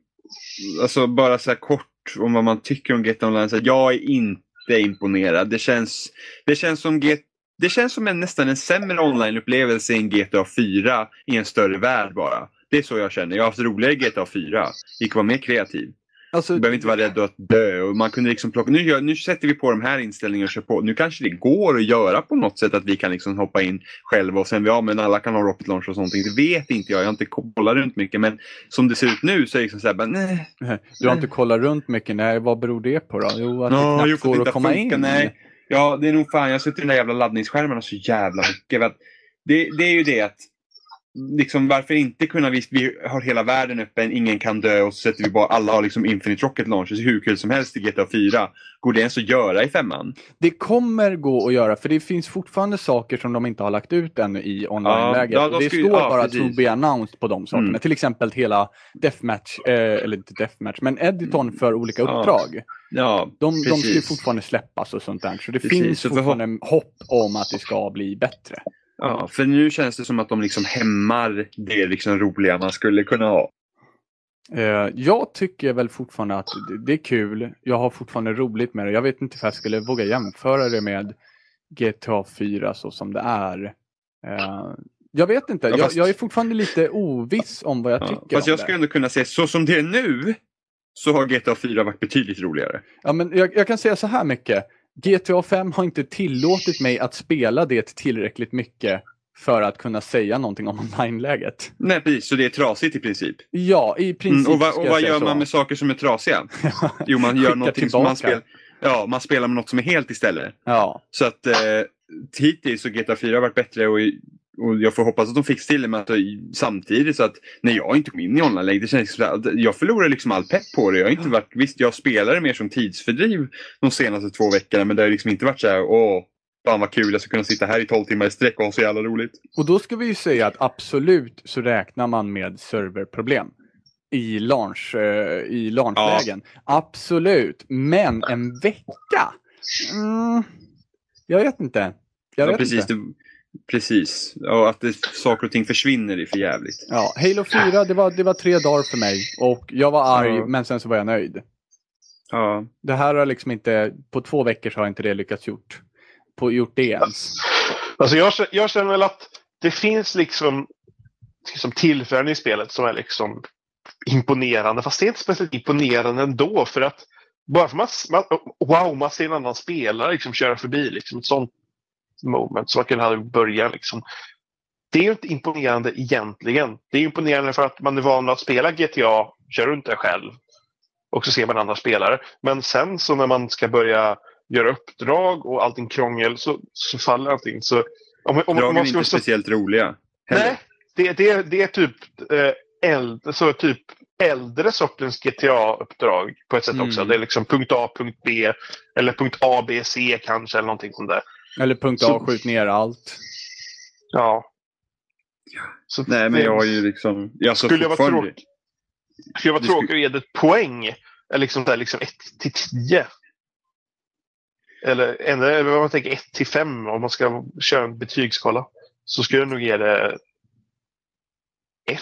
Speaker 3: alltså bara så här kort om vad man tycker om GTA Online. Så här, jag är inte imponerad. Det känns, det känns som G- det känns som en, nästan en sämre online-upplevelse än GTA 4 i en större värld bara. Det är så jag känner. Jag har haft roligare i GTA 4. Gick vara mer kreativ.
Speaker 2: Alltså,
Speaker 3: Du behöver inte vara rädd att dö. Och man kunde liksom plocka, nu, nu sätter vi på de här inställningarna och kör på. Nu kanske det går att göra på något sätt att vi kan liksom hoppa in själva och sen ja men alla kan ha rocket launch och sånt. Det vet inte jag. Jag har inte kollat runt mycket. Men som det ser ut nu så är det liksom såhär, nej.
Speaker 2: du har inte kollat runt mycket. Nej, vad beror det på då? Jo, att det
Speaker 3: Ja,
Speaker 2: knappt
Speaker 3: jo,
Speaker 2: går att komma
Speaker 3: funkar,
Speaker 2: in.
Speaker 3: nej. Ja, det är nog fan. Jag sitter i den där jävla laddningsskärmarna så jävla mycket. Det, det är ju det att liksom varför inte kunna visst vi har hela världen öppen, ingen kan dö och så sätter vi bara alla har liksom Infinite Rocket Launchers hur kul som helst i GTA 4. Går det ens att göra i femman?
Speaker 2: Det kommer gå att göra för det finns fortfarande saker som de inte har lagt ut ännu i online-läget.
Speaker 3: Ja,
Speaker 2: det står
Speaker 3: ja,
Speaker 2: bara
Speaker 3: precis.
Speaker 2: to be announced på de sakerna.
Speaker 3: Mm.
Speaker 2: Till exempel hela Deathmatch, eh, eller inte Deathmatch, men editorn för olika uppdrag.
Speaker 3: Ja,
Speaker 2: De, de ska ju fortfarande släppas och sånt där. Så det
Speaker 3: Precis,
Speaker 2: finns fortfarande hopp om att det ska bli bättre.
Speaker 3: Ja, för nu känns det som att de liksom hämmar det liksom roliga man skulle kunna ha.
Speaker 2: Eh, jag tycker väl fortfarande att det, är kul. Jag har fortfarande roligt med det. Jag vet inte om jag skulle våga jämföra det med GTA 4 så som det är. Eh, jag vet inte.
Speaker 3: Ja,
Speaker 2: jag,
Speaker 3: fast-
Speaker 2: jag är fortfarande lite oviss om vad jag
Speaker 3: Ja,
Speaker 2: tycker
Speaker 3: fast jag skulle ändå kunna säga så som det är nu så har GTA 4 varit betydligt roligare.
Speaker 2: Ja, men jag, jag kan säga så här mycket. GTA 5 har inte tillåtit mig att spela det tillräckligt mycket för att kunna säga någonting om online-läget.
Speaker 3: Nej precis, så det är trasigt i princip.
Speaker 2: Ja, i princip
Speaker 3: Mm, och vad,
Speaker 2: ska
Speaker 3: och vad gör
Speaker 2: så.
Speaker 3: man med saker som är trasiga? Jo, man gör någonting som man
Speaker 2: tillbaka.
Speaker 3: spelar. Ja, man spelar med något som är helt istället.
Speaker 2: Ja,
Speaker 3: Så att eh, hittills så GTA 4 har varit bättre och, och jag får hoppas att de fixar till det med att samtidigt så att när jag inte kom in i online det känns som att jag förlorar liksom all pepp på det. Jag har inte varit, visst jag spelar det mer som tidsfördriv de senaste två veckorna men det har liksom inte varit så här åh, fan vad kul jag ska kunna sitta här i 12 timmar i sträck och ha så jävla roligt.
Speaker 2: och då ska vi ju säga att absolut så räknar man med serverproblem i launch, eh, i launchlägen. Absolut, men en vecka? Mm, jag vet inte. Jag
Speaker 3: Ja,
Speaker 2: vet
Speaker 3: precis,
Speaker 2: inte.
Speaker 3: Precis. Och att det, saker och ting försvinner är för jävligt.
Speaker 2: Ja, Halo 4, det var, det var tre dagar för mig och jag var arg
Speaker 3: Ja.
Speaker 2: men sen så var jag nöjd.
Speaker 3: Ja,
Speaker 2: Det här har liksom inte, på två veckor så har inte det lyckats gjort. På, gjort det ens.
Speaker 1: Alltså jag, jag känner väl att det finns liksom, liksom tillfällen i spelet som är liksom imponerande. Fast det är inte speciellt imponerande ändå. För att bara för man, man wow, man ser en annan spelare liksom köra förbi. Liksom, ett sånt moment som man kunde ha i början. Liksom. Det är inte imponerande egentligen. Det är imponerande för att man är van att spela GTA, kör runt där själv. Och så ser man andra spelare. Men sen så när man ska börja göra uppdrag och allting krångel så, så faller allting. Så om, om,
Speaker 3: dragen
Speaker 1: man
Speaker 3: är inte speciellt roliga. heller.
Speaker 1: Nej, det, det, det är typ, eh, äldre, så typ äldre sortens GTA-uppdrag på ett sätt
Speaker 2: Mm.
Speaker 1: också. Det är liksom punkt A, punkt B eller punkt A, B, C kanske eller någonting sånt där.
Speaker 2: Eller punkt
Speaker 1: Så-
Speaker 2: A, skjut ner allt.
Speaker 1: Ja. Så
Speaker 3: Nej, men jag har ju liksom... Jag
Speaker 1: Skulle jag vara tråkig, skulle jag vara
Speaker 3: skulle-
Speaker 1: tråkig och ge det ett poäng, eller liksom, där, liksom 1 till 10. Eller eller vad man tänker 1 till 5 om man ska köra en betygsskala. Så skulle jag nog ge det 1.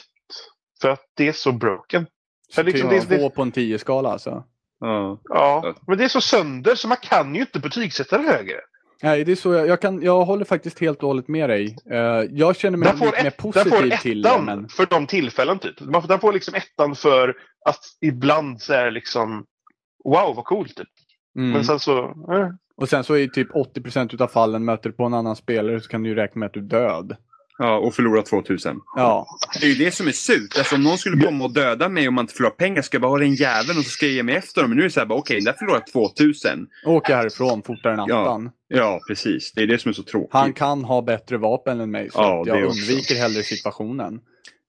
Speaker 1: För att det är så broken.
Speaker 2: Så
Speaker 1: liksom, det-
Speaker 2: jag H på en 10-skala alltså.
Speaker 3: Ja.
Speaker 1: Ja, men det är så sönder så man kan ju inte betygsätta det högre.
Speaker 2: Nej, det är så jag, jag, kan, jag håller faktiskt helt och hållet med dig. Eh, jag känner mig
Speaker 1: Den
Speaker 2: lite mer
Speaker 1: ett, den får
Speaker 2: positiv till det.
Speaker 1: ettan
Speaker 2: Men...
Speaker 1: för de tillfällen typ. Man får- Den får liksom ettan för att ibland så är det liksom Wow vad coolt typ.
Speaker 2: Mm.
Speaker 1: Men sen så... Eh.
Speaker 2: Och sen så är typ 80% utav fallen möter du på en annan spelare så kan du ju räkna med att du är död.
Speaker 3: Ja, och förlora 2000.
Speaker 2: Ja,
Speaker 3: Det är ju det som är surt. Alltså, om någon skulle komma och döda mig om man inte förlorar pengar ska jag bara ha den jäveln och så ska jag ge mig efter dem. Men nu är det så här, bara, okej, där förlorar jag 2000.
Speaker 2: åka härifrån fortare än
Speaker 3: Ja.
Speaker 2: attan.
Speaker 3: Ja, precis. Det är det som är så tråkigt.
Speaker 2: Han kan ha bättre vapen än mig så
Speaker 3: Ja,
Speaker 2: att jag
Speaker 3: det också.
Speaker 2: undviker hellre situationen.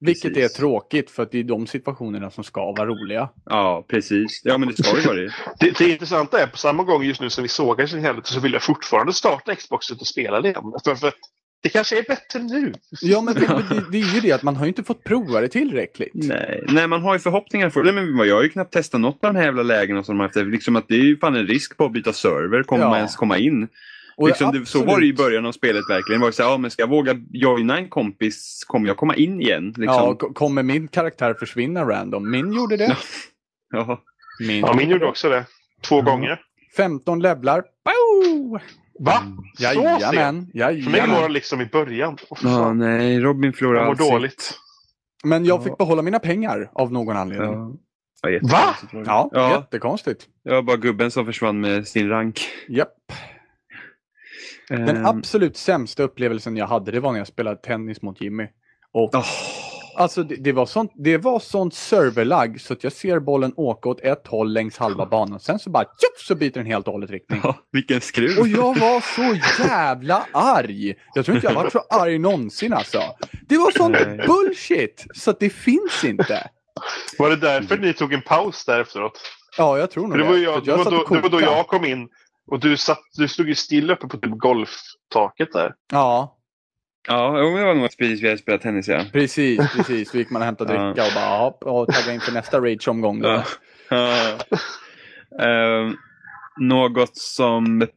Speaker 2: Vilket
Speaker 3: Precis.
Speaker 2: är tråkigt för att det är de situationerna som ska vara roliga.
Speaker 3: Ja, precis. Ja, men det ska ju vara det.
Speaker 1: Det, det intressanta är på samma gång just nu som vi sågar sin helvete så vill jag fortfarande starta Xboxet och spela det igen. För, för det kanske är bättre nu.
Speaker 2: Ja men det, det, det är ju det att man har ju inte fått prova det tillräckligt.
Speaker 3: Nej. Nej, man har ju förhoppningar för det. Men jag har ju knappt testat något av de här jävla lägena som de har haft. Liksom att det är ju fan en risk på att byta server. Kommer
Speaker 2: Ja.
Speaker 3: man ens komma in? Liksom, det, så var det i början av spelet verkligen. Det var så här, ja, men ska jag våga joina en kompis, kommer jag komma in igen? Liksom.
Speaker 2: Ja, kommer min karaktär försvinna random? Min gjorde det.
Speaker 3: Ja.
Speaker 2: Min,
Speaker 1: Ja, min gjorde också det. Två
Speaker 2: Mm.
Speaker 1: gånger.
Speaker 2: 15 levlar. Bow!
Speaker 1: Va? Så sent?
Speaker 2: Jajamän,
Speaker 1: För mig var det liksom i början. För
Speaker 3: ja, nej, Robin
Speaker 1: mår
Speaker 3: allt sitt.
Speaker 1: dåligt.
Speaker 2: Men jag
Speaker 3: Ja.
Speaker 2: fick behålla mina pengar av någon anledning.
Speaker 3: Ja. Ja, det.
Speaker 2: Ja,
Speaker 3: Ja.
Speaker 2: jättekonstigt.
Speaker 3: Det var bara gubben som försvann med sin rank.
Speaker 2: Japp. Den
Speaker 3: Ehm,
Speaker 2: absolut sämsta upplevelsen jag hade, det var när jag spelade tennis mot Jimmy. Och
Speaker 3: åh,
Speaker 2: Alltså det, det, var sånt, det var sånt serverlag så att jag ser bollen åka åt ett håll längs halva banan. Sen så bara tjoff, så byter den helt och hållet riktning.
Speaker 3: ja, vilken skruv.
Speaker 2: Och jag var så jävla arg. Jag tror inte jag varit så arg någonsin alltså. Det var sånt
Speaker 3: Nej.
Speaker 2: bullshit så att det finns inte.
Speaker 1: Var det därför ni tog en paus där efteråt?
Speaker 2: Ja, jag tror nog
Speaker 1: det var, jag, det, var då, det var då jag kom in och du, satt, du stod ju still uppe på typ golftaket där.
Speaker 2: Ja,
Speaker 3: Ja, jo, det var nog precis vi hade spelat tennis ja.
Speaker 2: precis, precis. Så gick man och hämtade
Speaker 3: Ja.
Speaker 2: dricka och bara ja, och taggade in för nästa rage-omgång. då.
Speaker 3: Ja. Ja. Ehm, något som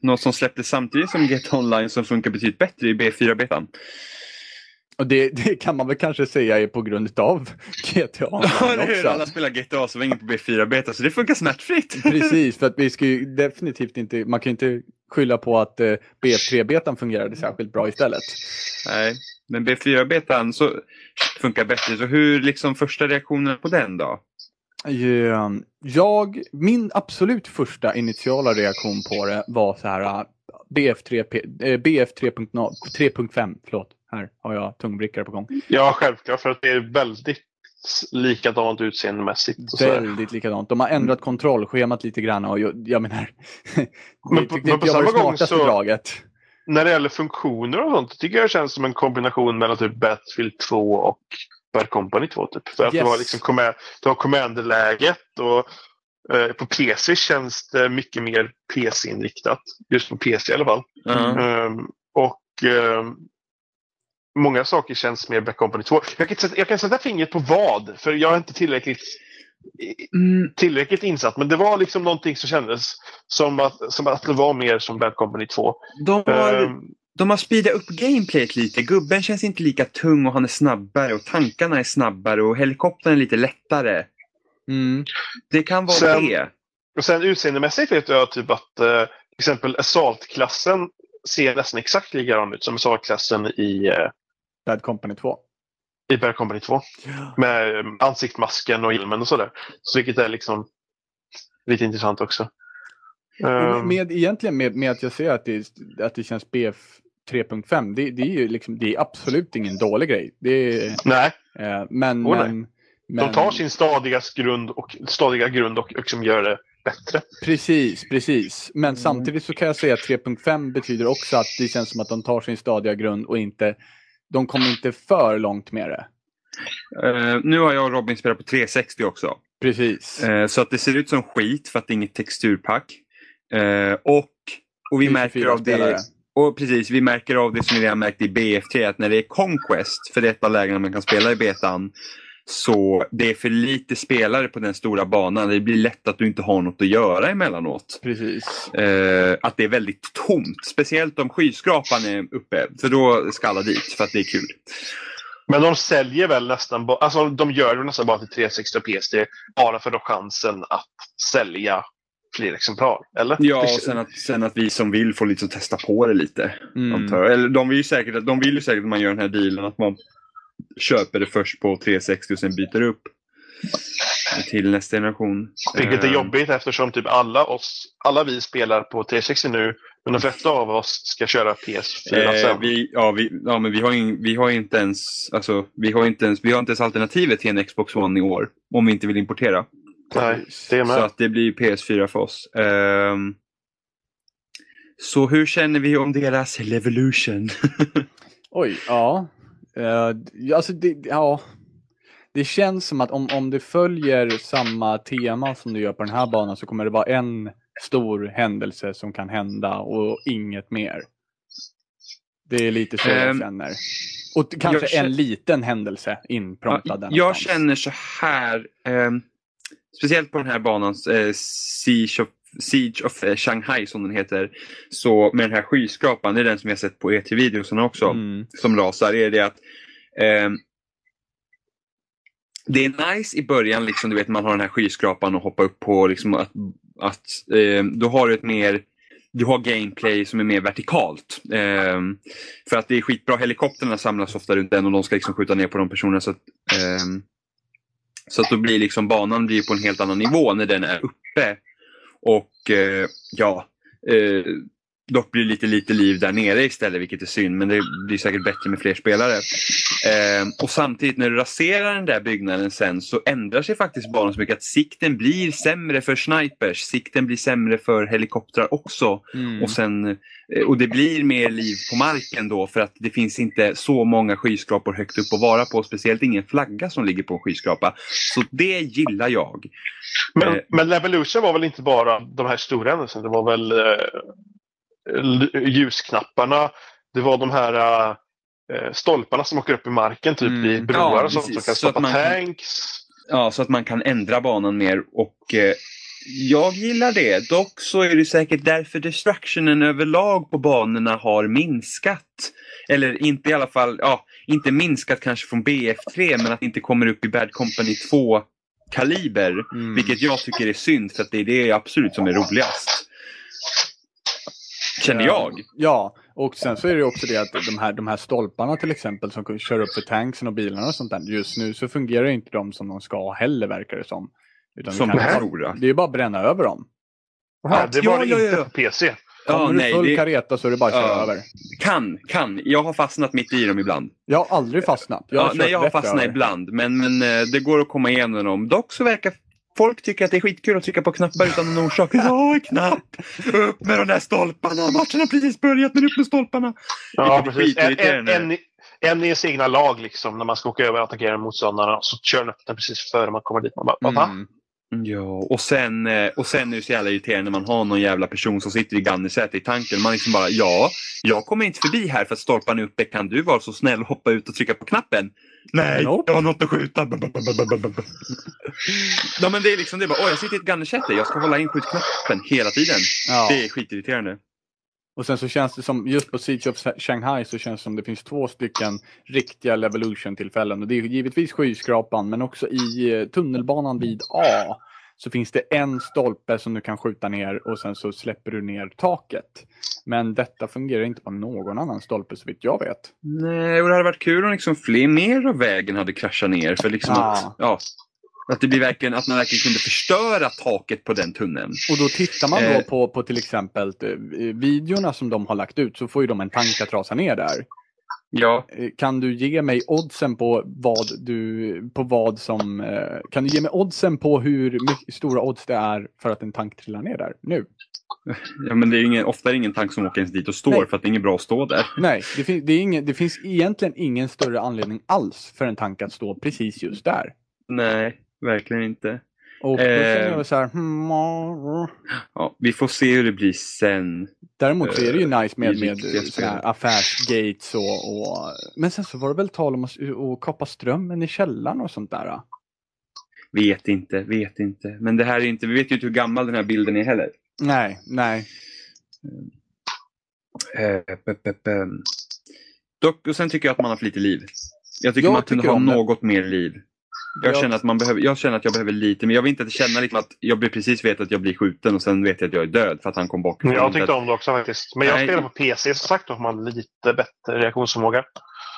Speaker 3: något som släpptes samtidigt som Get Online som funkar betydligt bättre i B4-betan.
Speaker 2: Och det, det kan man väl kanske säga är på grund av GTA
Speaker 3: Ja,
Speaker 2: Online
Speaker 3: eller hur? Alla
Speaker 2: också.
Speaker 3: spelar GTA så ingen på B4-beta så det funkar smärtfritt.
Speaker 2: Precis, för att vi ska ju definitivt inte, man kan ju inte skylla på att eh, BF3-betan fungerade särskilt bra istället.
Speaker 3: Nej, men B4-betan så funkar bättre. Så hur liksom första reaktionen på den då?
Speaker 2: Eh, Jag, min absolut första initiala reaktion på det var så här eh, BF3, eh, BF 3.0 3.5, förlåt, här har jag tungbrickare på gång.
Speaker 1: Ja, självklart. För att det är väldigt likadant utseendemässigt. Och.
Speaker 2: Väldigt likadant. De har ändrat kontrollschemat lite grann och jag, jag menar,
Speaker 1: Men
Speaker 2: det
Speaker 1: på-
Speaker 2: tyckte
Speaker 1: men på
Speaker 2: jag var det
Speaker 1: samma gång
Speaker 2: smartaste
Speaker 1: så-
Speaker 2: draget.
Speaker 1: När det gäller funktioner och sånt tycker jag det känns som en kombination mellan typ Battlefield 2 och Bad Company 2. Typ. För att
Speaker 2: Yes.
Speaker 1: du har, liksom command, du har commanderläget och eh, på PC känns det mycket mer PC-inriktat. Just på PC i alla fall.
Speaker 3: Ja.
Speaker 1: Ehm, och ehm, många saker känns mer Bad Company 2. Jag kan, sätta, jag kan sätta fingret på vad, för jag är inte tillräckligt
Speaker 3: Mm,
Speaker 1: tillräckligt insatt. Men det var liksom någonting som kändes som att, som att det var mer som Bad Company 2.
Speaker 3: de, har, de har speedat upp gameplayet lite. Gubben känns inte lika tung och han är snabbare och tankarna är snabbare och helikoptern är lite lättare.
Speaker 2: Mm.
Speaker 3: Det kan vara
Speaker 1: Sen-
Speaker 3: det.
Speaker 1: Och sen utseendemässigt vet jag typ att eh, till exempel Assault-klassen ser nästan exakt likadan ut som Assault-klassen i, eh,
Speaker 2: Bad Company 2.
Speaker 1: i Bad Company 2. Med eh, ansiktsmasken och hjälmen och sådär. Så vilket är liksom lite intressant också.
Speaker 2: Och
Speaker 1: Ehm,
Speaker 2: med, egentligen med, med att jag säger att det, att det känns BF 3.5, det, det är ju liksom, det är absolut ingen dålig grej. Det är,
Speaker 1: nej,
Speaker 2: eh, men,
Speaker 1: Åh, nej.
Speaker 2: men,
Speaker 1: de tar sin stadiga grund och, stadiga grund och liksom gör det bättre.
Speaker 2: Precis, precis. Men
Speaker 3: Mm.
Speaker 2: samtidigt så kan jag säga att 3.5 betyder också att det känns som att de tar sin stadiga grund och inte, de kommer inte för långt med det.
Speaker 3: Eh, nu har jag och Robin spelat på 360 också.
Speaker 2: Precis.
Speaker 3: Eh, så att det ser ut som skit för att det är inget texturpack. Eh, och, och vi märker av det. Och precis, vi märker av det som vi redan märkt i BF3 att när det är Conquest, för det är ett av lägena man kan spela i betan, så det är för lite spelare på den stora banan. Det blir lätt att du inte har något att göra emellanåt.
Speaker 2: Precis.
Speaker 3: Eh, att det är väldigt tomt. Speciellt om skyskrapan är uppe. För då ska alla dit för att det är kul.
Speaker 1: Men de säljer väl nästan bara, alltså de gör det nästan bara till 360 och PS3 bara för ha chansen att sälja fler exemplar. Eller?
Speaker 3: Ja, och sen att, sen att vi som vill får liksom testa på det lite.
Speaker 2: Mm.
Speaker 3: antar jag. Eller de vill, ju säkert, de vill ju säkert att man gör den här dealen att man köper det först på 360 och sen byter upp till nästa generation.
Speaker 1: Vilket är
Speaker 3: Eh,
Speaker 1: jobbigt eftersom typ alla, oss, alla vi spelar på 360 nu, men de flesta av oss ska köra PS4
Speaker 3: Eh,
Speaker 1: sen.
Speaker 3: vi, ja, vi, ja, men vi har, ju, vi har inte ens, alltså, vi har inte ens, vi har inte ens alternativet till en Xbox One i år. Om vi inte vill importera.
Speaker 1: Nej, det är
Speaker 3: Så
Speaker 1: med.
Speaker 3: att det blir PS4 för oss. Ehm, så hur känner vi om deras Levolution?
Speaker 2: Oj, ja. Uh, alltså det, ja. Det känns som att om, om det följer samma tema som det gör på den här banan så kommer det vara en stor händelse som kan hända och inget mer. Det är lite så jag
Speaker 3: Ehm,
Speaker 2: känner. Och kanske
Speaker 3: jag känner-
Speaker 2: en liten händelse inpromptad.
Speaker 3: Jag
Speaker 2: någonstans.
Speaker 3: känner så här. ehm, speciellt på den här banan, eh, of, Siege of eh, Shanghai som den heter. Så med den här skyskrapan, det är den som jag sett på ET-videorna också,
Speaker 2: Mm.
Speaker 3: som rasar, är det att ehm, det är nice i början, liksom, du vet man har den här skyskrapan och hoppa upp på. Liksom, att, att, ehm, då har du ett mer du har gameplay som är mer vertikalt. Ehm, för att det är skitbra, helikopterna samlas ofta runt den och de ska liksom skjuta ner på de personerna. Så att, ehm, Så att då blir liksom banan blir på en helt annan nivå när den är uppe. Och eh, ja, eh, dock blir det lite lite liv där nere istället vilket är synd men det blir säkert bättre med fler spelare. Eh, och samtidigt när du raserar den där byggnaden sen så ändrar sig faktiskt banan så mycket att sikten blir sämre för snipers, sikten blir sämre för helikoptrar också.
Speaker 2: Mm.
Speaker 3: Och, sen, eh, och det blir mer liv på marken då för att det finns inte så många skyskrapor högt upp att vara på. Speciellt ingen flagga som ligger på en skyskrapa. Så det gillar jag.
Speaker 1: Men,
Speaker 3: Eh.
Speaker 1: men Levolution var väl inte bara de här stora händelserna. Det var väl eh, ljusknapparna. Det var de här eh, stolparna som åker upp i marken typ
Speaker 2: Mm.
Speaker 1: i broar
Speaker 3: Ja,
Speaker 1: och sånt som kan stoppa
Speaker 3: man
Speaker 1: tanks.
Speaker 3: Ja, så att man kan ändra banan mer och eh, jag gillar det. Dock så är det säkert därför destructionen överlag på banorna har minskat. Eller inte i alla fall, ja, inte minskat kanske från BF3 men att det inte kommer upp i Bad Company 2 kaliber.
Speaker 2: Mm.
Speaker 3: Vilket jag tycker är synd för att det är det absolut som är roligast. Känner jag.
Speaker 2: Ja, och sen så är det också det att de här, de här stolparna till exempel som kör upp för tanksen och bilarna och sånt där. Just nu så fungerar inte de som de ska heller verkar det som. Utan
Speaker 3: Som
Speaker 2: kan
Speaker 3: de
Speaker 2: bara-. Det är bara att bränna över dem.
Speaker 1: Ja, det var
Speaker 3: ja,
Speaker 1: det
Speaker 3: ja,
Speaker 1: inte
Speaker 3: ja.
Speaker 1: på PC.
Speaker 2: Kommer
Speaker 3: Ja,
Speaker 2: du
Speaker 3: nej,
Speaker 2: full
Speaker 3: det
Speaker 2: kareta så är det bara att köra
Speaker 3: Ja.
Speaker 2: över.
Speaker 3: kan, kan. Jag har fastnat mitt i dem ibland.
Speaker 2: Jag har aldrig fastnat. Jag har
Speaker 3: ja, nej, jag har fastnat
Speaker 2: över.
Speaker 3: ibland, men, men eh, det går att komma igenom dem. Dock så verkar folk tycka att det är skitkul att trycka på knappar utan någon orsak. Ja, knapp! Upp med de där stolparna! Matchen har precis börjat, men upp med stolparna!
Speaker 1: Ja, precis. En, en, en, i- en i ens egna lag liksom, när man ska åka över och attackera motståndarna. Så kör den upp den precis före man kommer dit. Man bara, mm.
Speaker 3: Ja, och sen, eh, och sen är det så jävla irriterande när man har någon jävla person som sitter i gunnersätet i tanken. Man liksom bara, ja, jag kommer inte förbi här för att stolparna är uppe. Kan du vara så snäll och hoppa ut och trycka på knappen? Nej,
Speaker 2: Nope.
Speaker 3: jag har något att skjuta. ja, men det är liksom, det är bara, åh, jag sitter i ett gunnersäte. Jag ska hålla in skjutknappen hela tiden.
Speaker 2: Ja.
Speaker 3: Det är skitirriterande.
Speaker 2: Och sen så känns det som, just på Siege of Shanghai så känns det som det finns två stycken riktiga Levolution-tillfällen. Och det är givetvis skyskrapan men också i eh, tunnelbanan vid A. Så finns det en stolpe som du kan skjuta ner och sen så släpper du ner taket. Men detta fungerar inte på någon annan stolpe så vitt jag vet.
Speaker 3: Nej, och det hade varit kul om liksom fler, mer av vägen hade kraschat ner. För liksom
Speaker 2: Ja.
Speaker 3: att, ja, att, det blir verkligen, att man verkligen kunde förstöra taket på den tunneln.
Speaker 2: Och då tittar man då
Speaker 3: Eh.
Speaker 2: på, på till exempel eh, videorna som de har lagt ut så får ju de en tank att rasa ner där.
Speaker 3: Ja,
Speaker 2: Eh, Kan du ge mig oddsen på vad du, på vad som, kan du ge mig oddsen på hur stora odds det är för att en tank trillar ner där nu?
Speaker 3: ja men det är ingen, ofta är det ingen tank som åker ens dit och står
Speaker 2: Nej.
Speaker 3: för att det är inget bra att stå där.
Speaker 2: Nej, det, fin- det, ingen, det finns egentligen ingen större anledning alls för en tank att stå precis just där.
Speaker 3: Nej, verkligen inte.
Speaker 2: Och då
Speaker 3: Eh.
Speaker 2: känner jag så här, hmm.
Speaker 3: Ja, vi får se hur det blir sen.
Speaker 2: Däremot så är det ju nice med, med affärsgates och, och... Men sen så var det väl tal om att, att kapa strömmen i källaren och sånt där.
Speaker 3: Vet inte, vet inte. Men det här är inte, vi vet ju inte hur gammal den här bilden är heller.
Speaker 2: Nej, nej.
Speaker 3: Eh. Dock, och sen tycker jag att man har för lite liv. Jag tycker
Speaker 2: Jag
Speaker 3: man kunde ha något mer liv. Jag, känner att man behöver, jag känner att jag behöver lite, men jag vill inte känna liksom att jag precis vet att jag blir skjuten och sen vet jag att jag är död för att han kom bakifrån.
Speaker 1: Jag tyckte om det också faktiskt. Men jag
Speaker 3: Nej.
Speaker 1: spelar på PC som sagt. Då har man lite bättre reaktionsförmåga.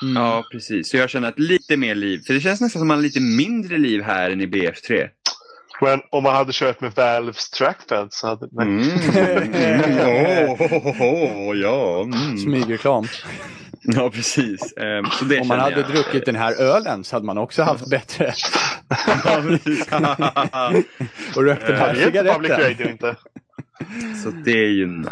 Speaker 2: Mm.
Speaker 3: Ja, precis. Så jag känner att lite mer liv. För det känns nästan som att man har lite mindre liv här än i BF3.
Speaker 1: Men om man hade kört med Valves trackpad så hade... Nej.
Speaker 3: Mm. Mm. Oh, oh, oh, oh, ja. Mm.
Speaker 2: Smygreklam.
Speaker 3: Ja, precis. Ehm, så det
Speaker 2: Om man hade
Speaker 3: jag.
Speaker 2: druckit den här ölen så hade man också haft bättre.
Speaker 3: Ja, precis.
Speaker 2: och rökt den
Speaker 3: Eh,
Speaker 2: här
Speaker 1: Det är inte public
Speaker 2: cigaretten.
Speaker 1: inte.
Speaker 3: Så det är ju nice.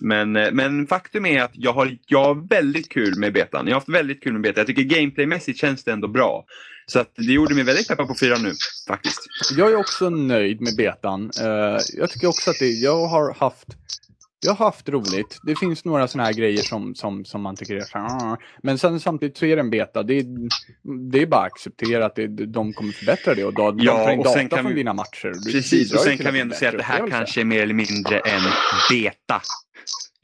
Speaker 3: Men, eh, men faktum är att jag har, jag har väldigt kul med betan. Jag har haft väldigt kul med betan. Jag tycker gameplaymässigt känns det ändå bra. Så att det gjorde mig väldigt peppad på fyra nu, faktiskt.
Speaker 2: Jag är också nöjd med betan. Eh, jag tycker också att det, jag har haft jag har haft roligt. Det finns några sådana här grejer som, som, som man tycker är så här, "Ah." Men sen samtidigt så är det en beta. Det är, det är bara att acceptera att det, de kommer förbättra det och då, de
Speaker 3: Ja,
Speaker 2: tar in data
Speaker 3: kan
Speaker 2: från
Speaker 3: vi-
Speaker 2: dina matcher. Det
Speaker 3: Precis, och sen kan vi ändå säga att det här kanske är mer eller mindre en beta.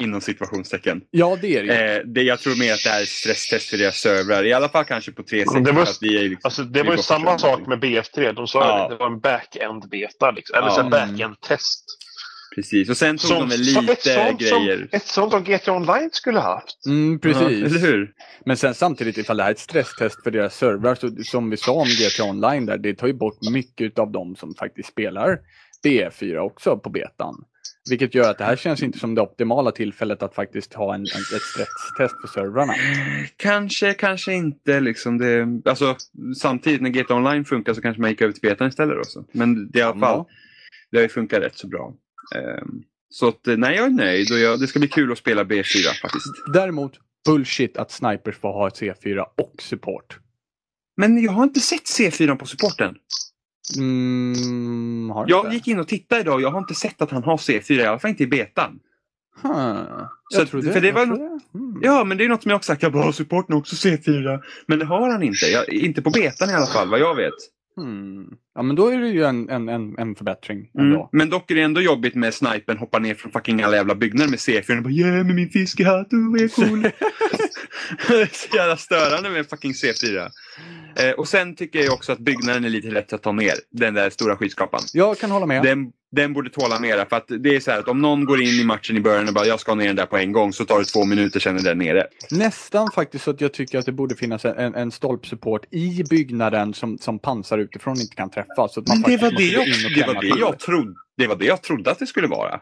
Speaker 3: Inom situationstecken.
Speaker 2: Ja, det är det.
Speaker 3: Eh, det, jag tror mer att det är stresstest för deras servrar. I alla fall kanske på 360.
Speaker 1: Det var-
Speaker 3: att vi är liksom,
Speaker 1: Alltså, det var ju samma sak med BF3. De sa
Speaker 3: Ja.
Speaker 1: att det var en back-end beta. Liksom. Eller
Speaker 3: Ja.
Speaker 1: så här back-end test.
Speaker 3: Precis, och sen tog
Speaker 1: Som-
Speaker 3: de väl lite
Speaker 1: ett sånt
Speaker 3: grejer.
Speaker 1: Som, ett sånt som GTA Online skulle ha haft.
Speaker 2: Mm, precis.
Speaker 3: eller hur?
Speaker 2: Men sen samtidigt ifall det här är ett stresstest för deras servrar, så som vi sa om GTA Online där, det tar ju bort mycket av de som faktiskt spelar BF4 också på betan. Vilket gör att det här känns inte som det optimala tillfället att faktiskt ha en, en, ett stresstest för servrarna.
Speaker 3: Kanske, kanske inte liksom det. Alltså samtidigt när GTA Online funkar så kanske man gick över till betan istället också. Men det, i alla fall,
Speaker 2: Ja.
Speaker 3: det har ju funkat rätt så bra. Ehm, så att, eh, nej, jag är nöjd och jag, det ska bli kul att spela B4 faktiskt.
Speaker 2: Däremot, bullshit att snipers får ha ett C4 och support.
Speaker 3: Men jag har inte sett C4 på supporten.
Speaker 2: Mm,
Speaker 3: Jag
Speaker 2: inte?
Speaker 3: gick in och tittade idag och jag har inte sett att han har C4, i alla fall inte i betan.
Speaker 2: Huh.
Speaker 3: Så att- för det var-
Speaker 2: trodde- mm.
Speaker 3: Ja, men det är något som jag också sagt. Jag bara, har supporten också C4? Men det har han inte. Jag, inte på betan i alla fall, vad jag vet.
Speaker 2: Hmm. Ja, men då är det ju en, en, en, en förbättring
Speaker 3: Mm. Men dock är det ändå jobbigt med snipen hoppar ner från fucking alla jävla byggnader med C4 och bara yeah med min fiskehatt, du är cool. så jävla störande med fucking C4. Eh, och sen tycker jag också att byggnaden är lite lätt att ta ner. Den där stora skyskrapan.
Speaker 2: Jag kan hålla med.
Speaker 3: Den, den borde tåla mera för att det är så här att om någon går in i matchen i början och bara jag ska ner den där på en gång så tar det två minuter sen är den nere.
Speaker 2: Nästan faktiskt så att jag tycker att det borde finnas en, en stolpsupport i byggnaden som, som pansar utifrån inte kan träffa. Så att man
Speaker 3: det var det, jag, det, var det, jag trodde, det var det jag trodde att det skulle vara.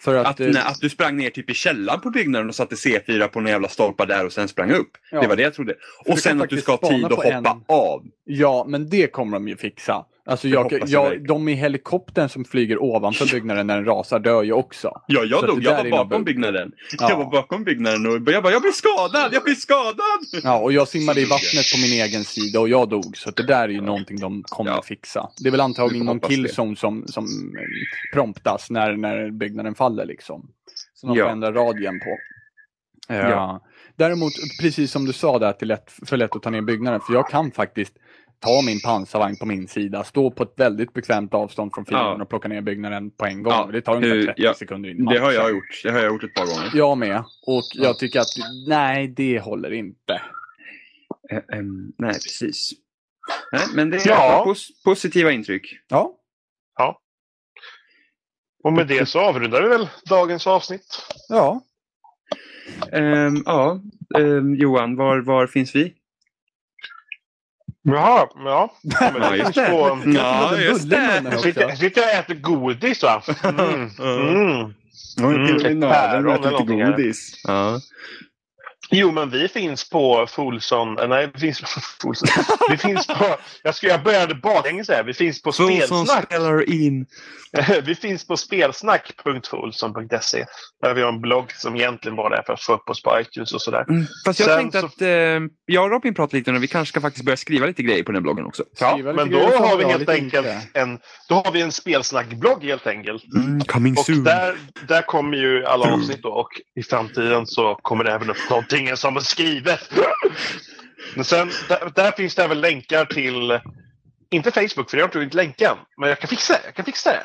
Speaker 2: För att,
Speaker 3: Att,
Speaker 2: eh,
Speaker 3: att du sprang ner typ i källaren på byggnaden och satte C4 på en jävla stolpar där och sen sprang upp.
Speaker 2: Ja.
Speaker 3: Det var det jag trodde. Och sen att du ska ha tid att hoppa
Speaker 2: en-
Speaker 3: av.
Speaker 2: Ja, men det kommer de ju fixa. Alltså jag,
Speaker 3: jag
Speaker 2: de i helikoptern som flyger ovanför byggnaden när den rasar dör ju också.
Speaker 3: Ja, jag dog. Jag var bakom byggnaden.
Speaker 2: Ja.
Speaker 3: Jag var bakom byggnaden och jag bara, jag blir skadad! Jag blir skadad!
Speaker 2: Ja, och jag simmade i vattnet på min egen sida och jag dog. Så det där är ju någonting de kommer
Speaker 3: Ja.
Speaker 2: att fixa. Det är väl antagligen någon killzone som, som eh, promptas när, när byggnaden faller liksom. Så de
Speaker 3: Ja.
Speaker 2: får ändra radien på. Ja.
Speaker 3: Ja.
Speaker 2: Däremot, precis som du sa där, att det är lätt, för lätt att ta ner byggnaden. För jag kan faktiskt ta min pansarvagn på min sida, stå på ett väldigt bekvämt avstånd från fienden
Speaker 3: Ja.
Speaker 2: och plocka ner byggnaden på en gång.
Speaker 3: Ja,
Speaker 2: Det tar ungefär
Speaker 3: eh,
Speaker 2: 30
Speaker 3: ja,
Speaker 2: sekunder in
Speaker 3: Det har jag gjort. Det har jag gjort ett par gånger.
Speaker 2: Jag med. Och
Speaker 3: Ja.
Speaker 2: jag tycker att, nej, det håller inte.
Speaker 3: Eh, ehm, nej, precis. Nej, men det är
Speaker 1: Ja.
Speaker 3: pos- positiva intryck.
Speaker 2: Ja,
Speaker 1: Och med det så avrundar vi väl dagens avsnitt.
Speaker 2: ja.
Speaker 3: Ehm, ja, ehm, Johan, var, var finns vi?
Speaker 1: Jaha, ja. Men
Speaker 3: Ja, just det.
Speaker 1: på...
Speaker 3: Ja, just det.
Speaker 2: också.
Speaker 1: sitter, jag sitter och äter godis va? Mm. Mm.
Speaker 3: Mm,
Speaker 1: till och med naveln äter lite
Speaker 3: godis. Ja.
Speaker 1: Jo, men vi finns på Folson... eh, Nej, vi finns på Folson. Vi finns på... Jag, ska, jag började baklänges här. Vi finns på Spelsnack.
Speaker 3: spelar in.
Speaker 1: Vi finns på spelsnack.folson.se. Där vi har en blogg som egentligen bara är för att få upp oss på iTunes och sådär.
Speaker 3: Mm, fast jag
Speaker 1: Sen
Speaker 3: tänkte
Speaker 1: så-
Speaker 3: att eh, jag och Robin pratade lite om det. Vi kanske ska faktiskt börja skriva lite grejer på den bloggen också.
Speaker 1: Ja, men då har vi helt enkelt
Speaker 2: inte.
Speaker 1: en, då har vi en spelsnackblogg helt enkelt.
Speaker 3: Mm, coming
Speaker 1: Och där, där kommer ju alla avsnitt då och i framtiden så kommer det även upp någonting som är skrivet. Men sen, där, där finns det även länkar till, inte Facebook för jag har inte inte länken, men jag kan fixa det. Jag kan fixa det.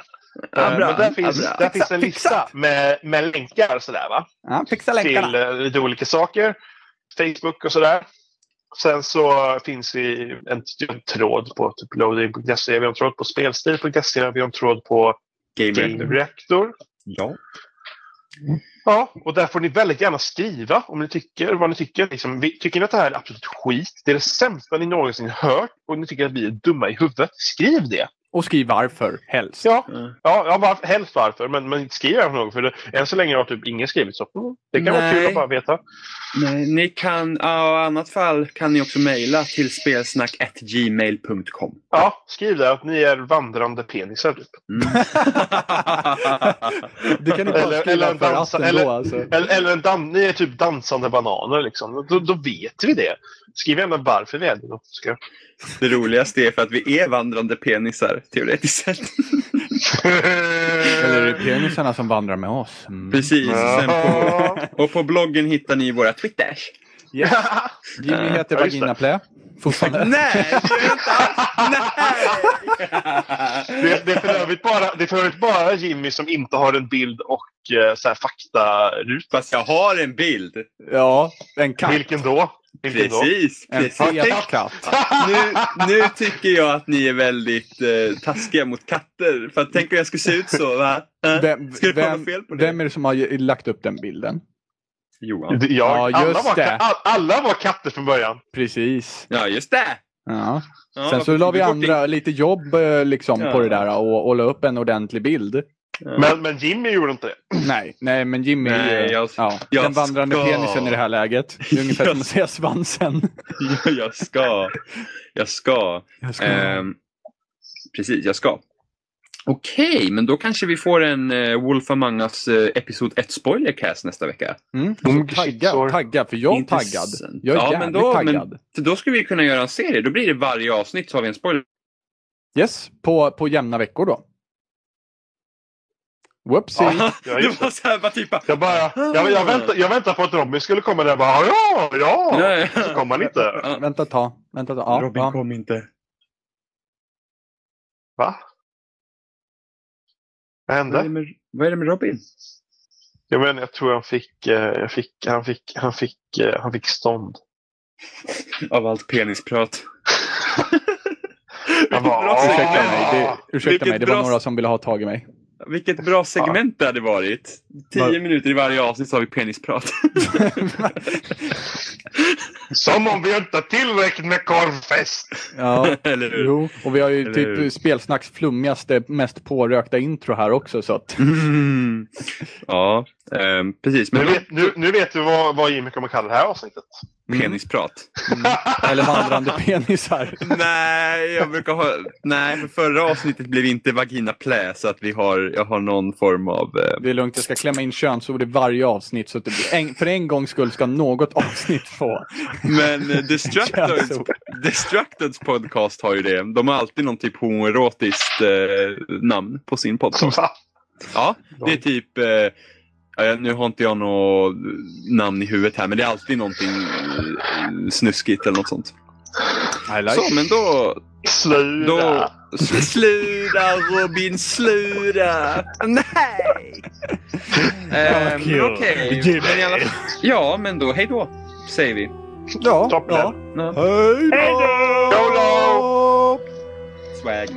Speaker 3: Ja,
Speaker 1: Eh,
Speaker 3: bra.
Speaker 1: men där finns,
Speaker 3: Ja,
Speaker 1: där finns en lista
Speaker 2: Fixat.
Speaker 1: med, med länkar sådär va.
Speaker 2: ja fixa
Speaker 1: Till eh, lite olika saker. Facebook och sådär. Sen så finns det en, en tråd på typ loading.se, vi har en tråd på spelstil.se, vi har en tråd på
Speaker 3: Game
Speaker 1: Game.
Speaker 3: Ja.
Speaker 1: Ja, och där får ni väldigt gärna skriva om ni tycker vad ni tycker. Liksom, vi, tycker ni att det här är absolut skit? Det är det sämsta ni någonsin hört och ni tycker att vi är dumma i huvudet? Skriv det!
Speaker 2: Och skriv varför, helst.
Speaker 1: Ja,
Speaker 3: Mm.
Speaker 1: ja, ja var, helst varför, men, men skriv gärna något. För det, än så länge har typ ingen skrivit så mm, det kan vara
Speaker 3: Nej.
Speaker 1: kul att bara veta.
Speaker 3: Nej, ni kan, ja, i annat fall kan ni också mejla till spelsnack.gmail.com.
Speaker 1: Ja, skriv där att ni är vandrande penisar. Typ.
Speaker 3: Mm.
Speaker 2: Det kan du bara
Speaker 1: Eller-
Speaker 2: skriva
Speaker 1: eller en dansa- eller-
Speaker 2: alltså.
Speaker 1: Eller, eller en dan- ni är typ dansande bananer liksom. Då, då vet vi det. Skriv gärna varför vi är det. då.
Speaker 3: Det roligaste är för att vi är vandrande penisar, teoretiskt sett.
Speaker 2: Eller är det penisarna som vandrar med oss? Mm.
Speaker 3: Precis. Sen på, och på bloggen hittar ni våra twitters.
Speaker 2: Yes. Jimmy heter
Speaker 1: Ja, det.
Speaker 2: Vaginaplä. Fortfarande.
Speaker 3: Nej, det jag inte alls. Nej!
Speaker 1: Det, det, är för övrigt bara, det är för övrigt bara Jimmy som inte har en bild och eh, så här, faktaruta.
Speaker 3: Fast jag har en bild.
Speaker 2: Ja, en katt.
Speaker 1: Vilken då? Vilken då?
Speaker 3: Precis.
Speaker 2: En
Speaker 3: precis.
Speaker 2: fet katt.
Speaker 3: Nu, nu tycker jag att ni är väldigt eh, taskiga mot katter. För att tänk om jag skulle se ut så, va?
Speaker 2: Vem,
Speaker 3: Ska det
Speaker 2: vem,
Speaker 3: fel på det?
Speaker 2: vem är det som har lagt upp den bilden?
Speaker 3: Johan.
Speaker 1: Jag,
Speaker 2: Ja,
Speaker 1: alla, var,
Speaker 2: det.
Speaker 1: all, alla var katter från början.
Speaker 2: Precis.
Speaker 3: Ja, just det!
Speaker 2: Ja.
Speaker 3: Ja,
Speaker 2: Sen så la vi andra lite jobb eh, liksom
Speaker 3: Ja.
Speaker 2: på det där och, och la upp en ordentlig bild.
Speaker 1: Men, men Jimmy gjorde inte det.
Speaker 2: Nej, nej men Jimmy är
Speaker 3: Nej,
Speaker 2: ju
Speaker 3: jag-
Speaker 2: ja,
Speaker 3: jag
Speaker 2: den vandrande
Speaker 3: ska.
Speaker 2: penisen i det här läget. Det är ungefär som att säga svansen.
Speaker 3: Ja, jag ska. Jag ska.
Speaker 2: Jag ska-
Speaker 3: Ehm, precis, jag ska. Okej, men då kanske vi får en uh, Wolf Among Us uh, Episod 1 spoilercast nästa vecka.
Speaker 2: Mm.
Speaker 1: Mm,
Speaker 2: tagga,
Speaker 1: shitsår.
Speaker 2: tagga, för jag är taggad. Jag är
Speaker 3: Ja,
Speaker 2: jävligt
Speaker 3: men då- men-
Speaker 2: taggad.
Speaker 3: Så då ska vi kunna göra en serie. Då blir det varje avsnitt så har vi en spoiler.
Speaker 2: Yes, på, på jämna veckor då. Whoopsie.
Speaker 3: Ja, det var så här bara typ...
Speaker 1: Jag, bara, jag, jag, väntade, jag väntade på att Robin skulle komma där och bara ja, ja.
Speaker 3: Ja, ja.
Speaker 1: Så kom han inte.
Speaker 3: Ja.
Speaker 2: Vänta ett tag. Vänta ett tag. Ja,
Speaker 3: Robin
Speaker 2: ja.
Speaker 3: kom inte.
Speaker 1: Va? Vad
Speaker 3: Vad är, det
Speaker 1: hände?
Speaker 3: med, vad är det med Robin?
Speaker 1: Jag, men, jag tror han fick, eh, jag fick, han fick, han fick, eh, han fick stånd.
Speaker 3: Av allt penisprat.
Speaker 1: Han bara.
Speaker 2: Ursäkta mig, det, ursäkta mig. det var
Speaker 3: bra-
Speaker 2: några som ville ha tag i mig.
Speaker 3: Vilket bra segment det hade varit. Tio minuter i varje avsnitt så har vi penisprat.
Speaker 1: Som om vi inte har tillräckligt med korvfest.
Speaker 2: ja,
Speaker 3: Eller hur?
Speaker 2: jo. Och vi har ju
Speaker 3: Eller
Speaker 2: typ
Speaker 3: hur?
Speaker 2: spelsnacks flummigaste, mest pårökta intro här också. Så att,
Speaker 3: Mm. Ja, ehm, precis.
Speaker 1: Nu
Speaker 3: Men
Speaker 1: vet, nu, nu vet du vad, vad Jimmy kommer kalla det här avsnittet.
Speaker 3: penisprat.
Speaker 2: eller vandrande penisar.
Speaker 3: nej, jag brukar ha... Nej, för förra avsnittet blev inte vagina plä så att vi har, jag har någon form av... eh,
Speaker 2: Det är lugnt, jag ska klämma in könsord i varje avsnitt. Så att det blir en, för en gångs skull ska något avsnitt få.
Speaker 3: Men eh, Destructors,
Speaker 2: Könsord.
Speaker 3: Destructors podcast har ju det. De har alltid någon typ homoerotiskt eh, namn på sin podcast.
Speaker 1: Va?
Speaker 3: Ja, det är typ... Eh, nu har inte jag något namn i huvudet här, men det är alltid någonting eh, snuskigt eller något sånt.
Speaker 2: I like
Speaker 3: Så, men då...
Speaker 1: Sluta.
Speaker 3: då sl- sluta Robin, sluta! Nej! Men okej. Men i alla fall- Ja, men då hej då, säger vi.
Speaker 2: Ja,
Speaker 1: Toppen.
Speaker 2: ja.
Speaker 3: Ja,
Speaker 2: Hej då!
Speaker 3: Swag.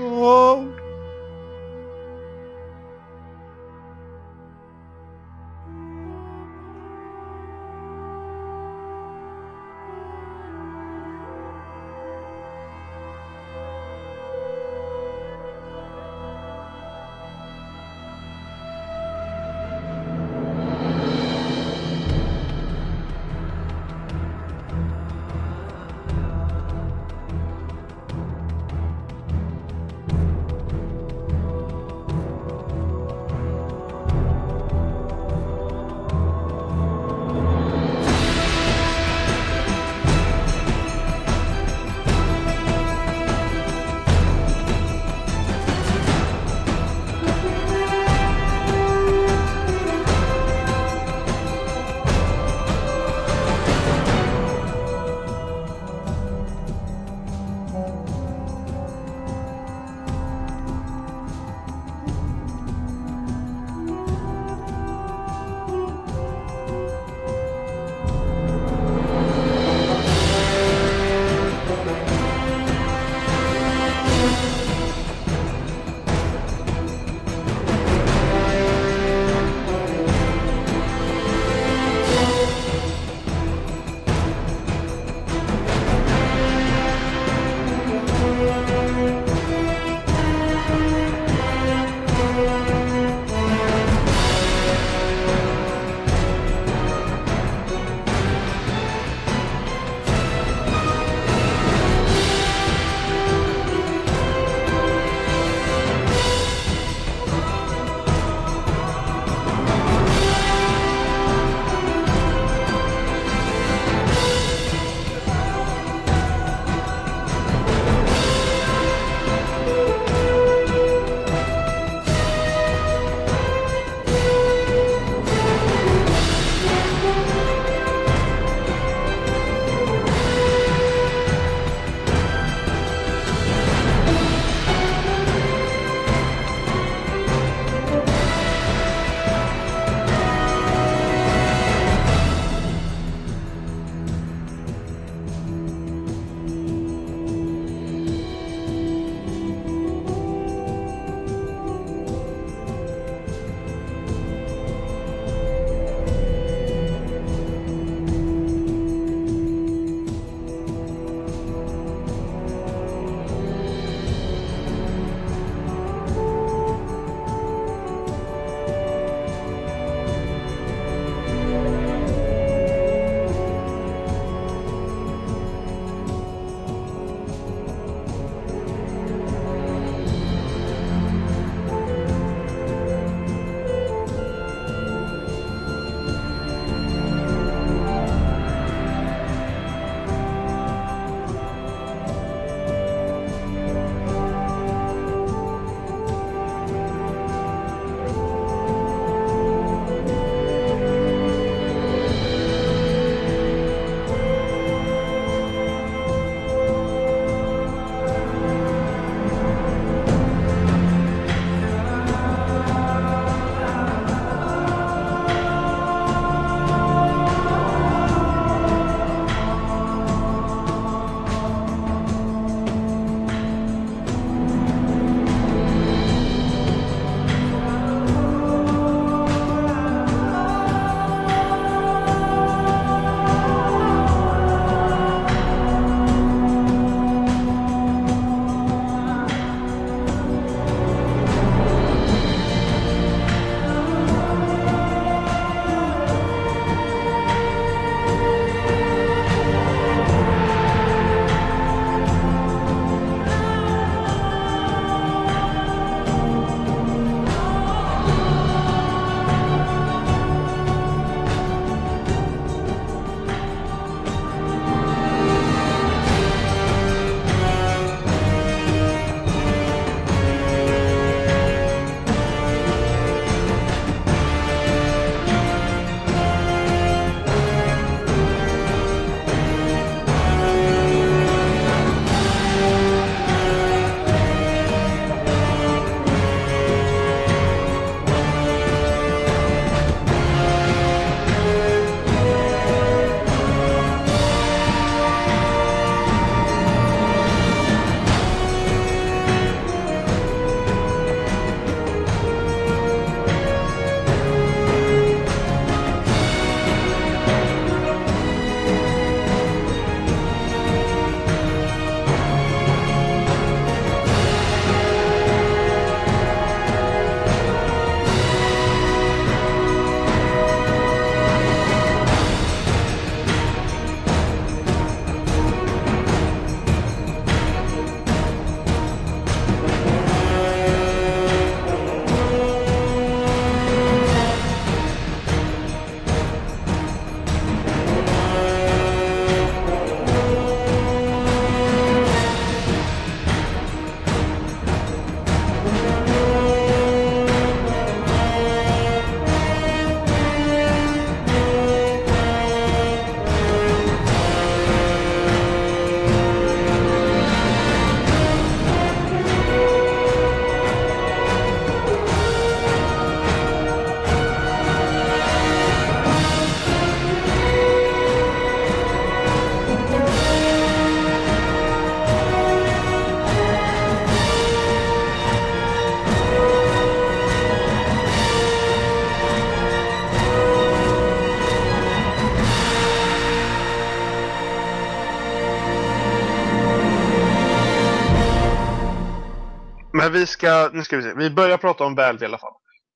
Speaker 1: Men vi ska, nu ska vi se, vi börjar prata om Valve i alla fall.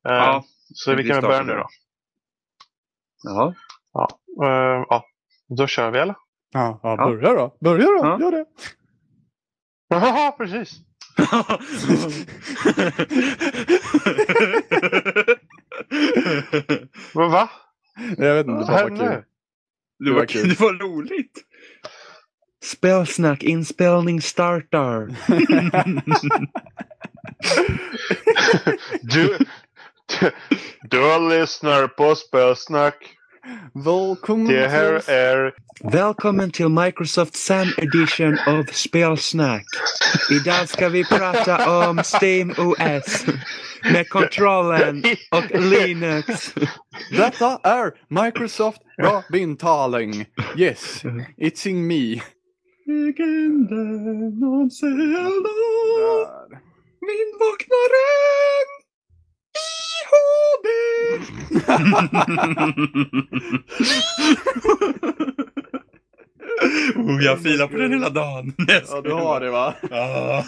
Speaker 1: Eh,
Speaker 3: Ja,
Speaker 1: så vi kan väl börja nu då.
Speaker 3: Ja.
Speaker 1: Eh, ja, då kör vi eller?
Speaker 2: Ja, ja,
Speaker 3: Ja.
Speaker 2: börja då. Börja då.
Speaker 3: Ja.
Speaker 2: Gör det.
Speaker 1: Ja, precis. Va?
Speaker 2: Jag vet inte, det var kul.
Speaker 3: det, var, det var roligt. Spelsnack, inspelning startar.
Speaker 1: Du, du, du lyssnar på Spelsnack.
Speaker 2: Välkommen
Speaker 1: Det här
Speaker 2: till...
Speaker 1: är...
Speaker 3: Välkommen till Microsoft Sun Edition av Spelsnack. Idag ska vi prata om Steam OS med kontrollen och Linux.
Speaker 2: Detta är Microsoft Robin Taling. Yes, it's in me.
Speaker 3: Legenden om Zelda.
Speaker 2: Där.
Speaker 3: Vindvaknaren i HD. oh, jag filar på den hela dagen.
Speaker 2: Ja, du har det va?
Speaker 3: Ja.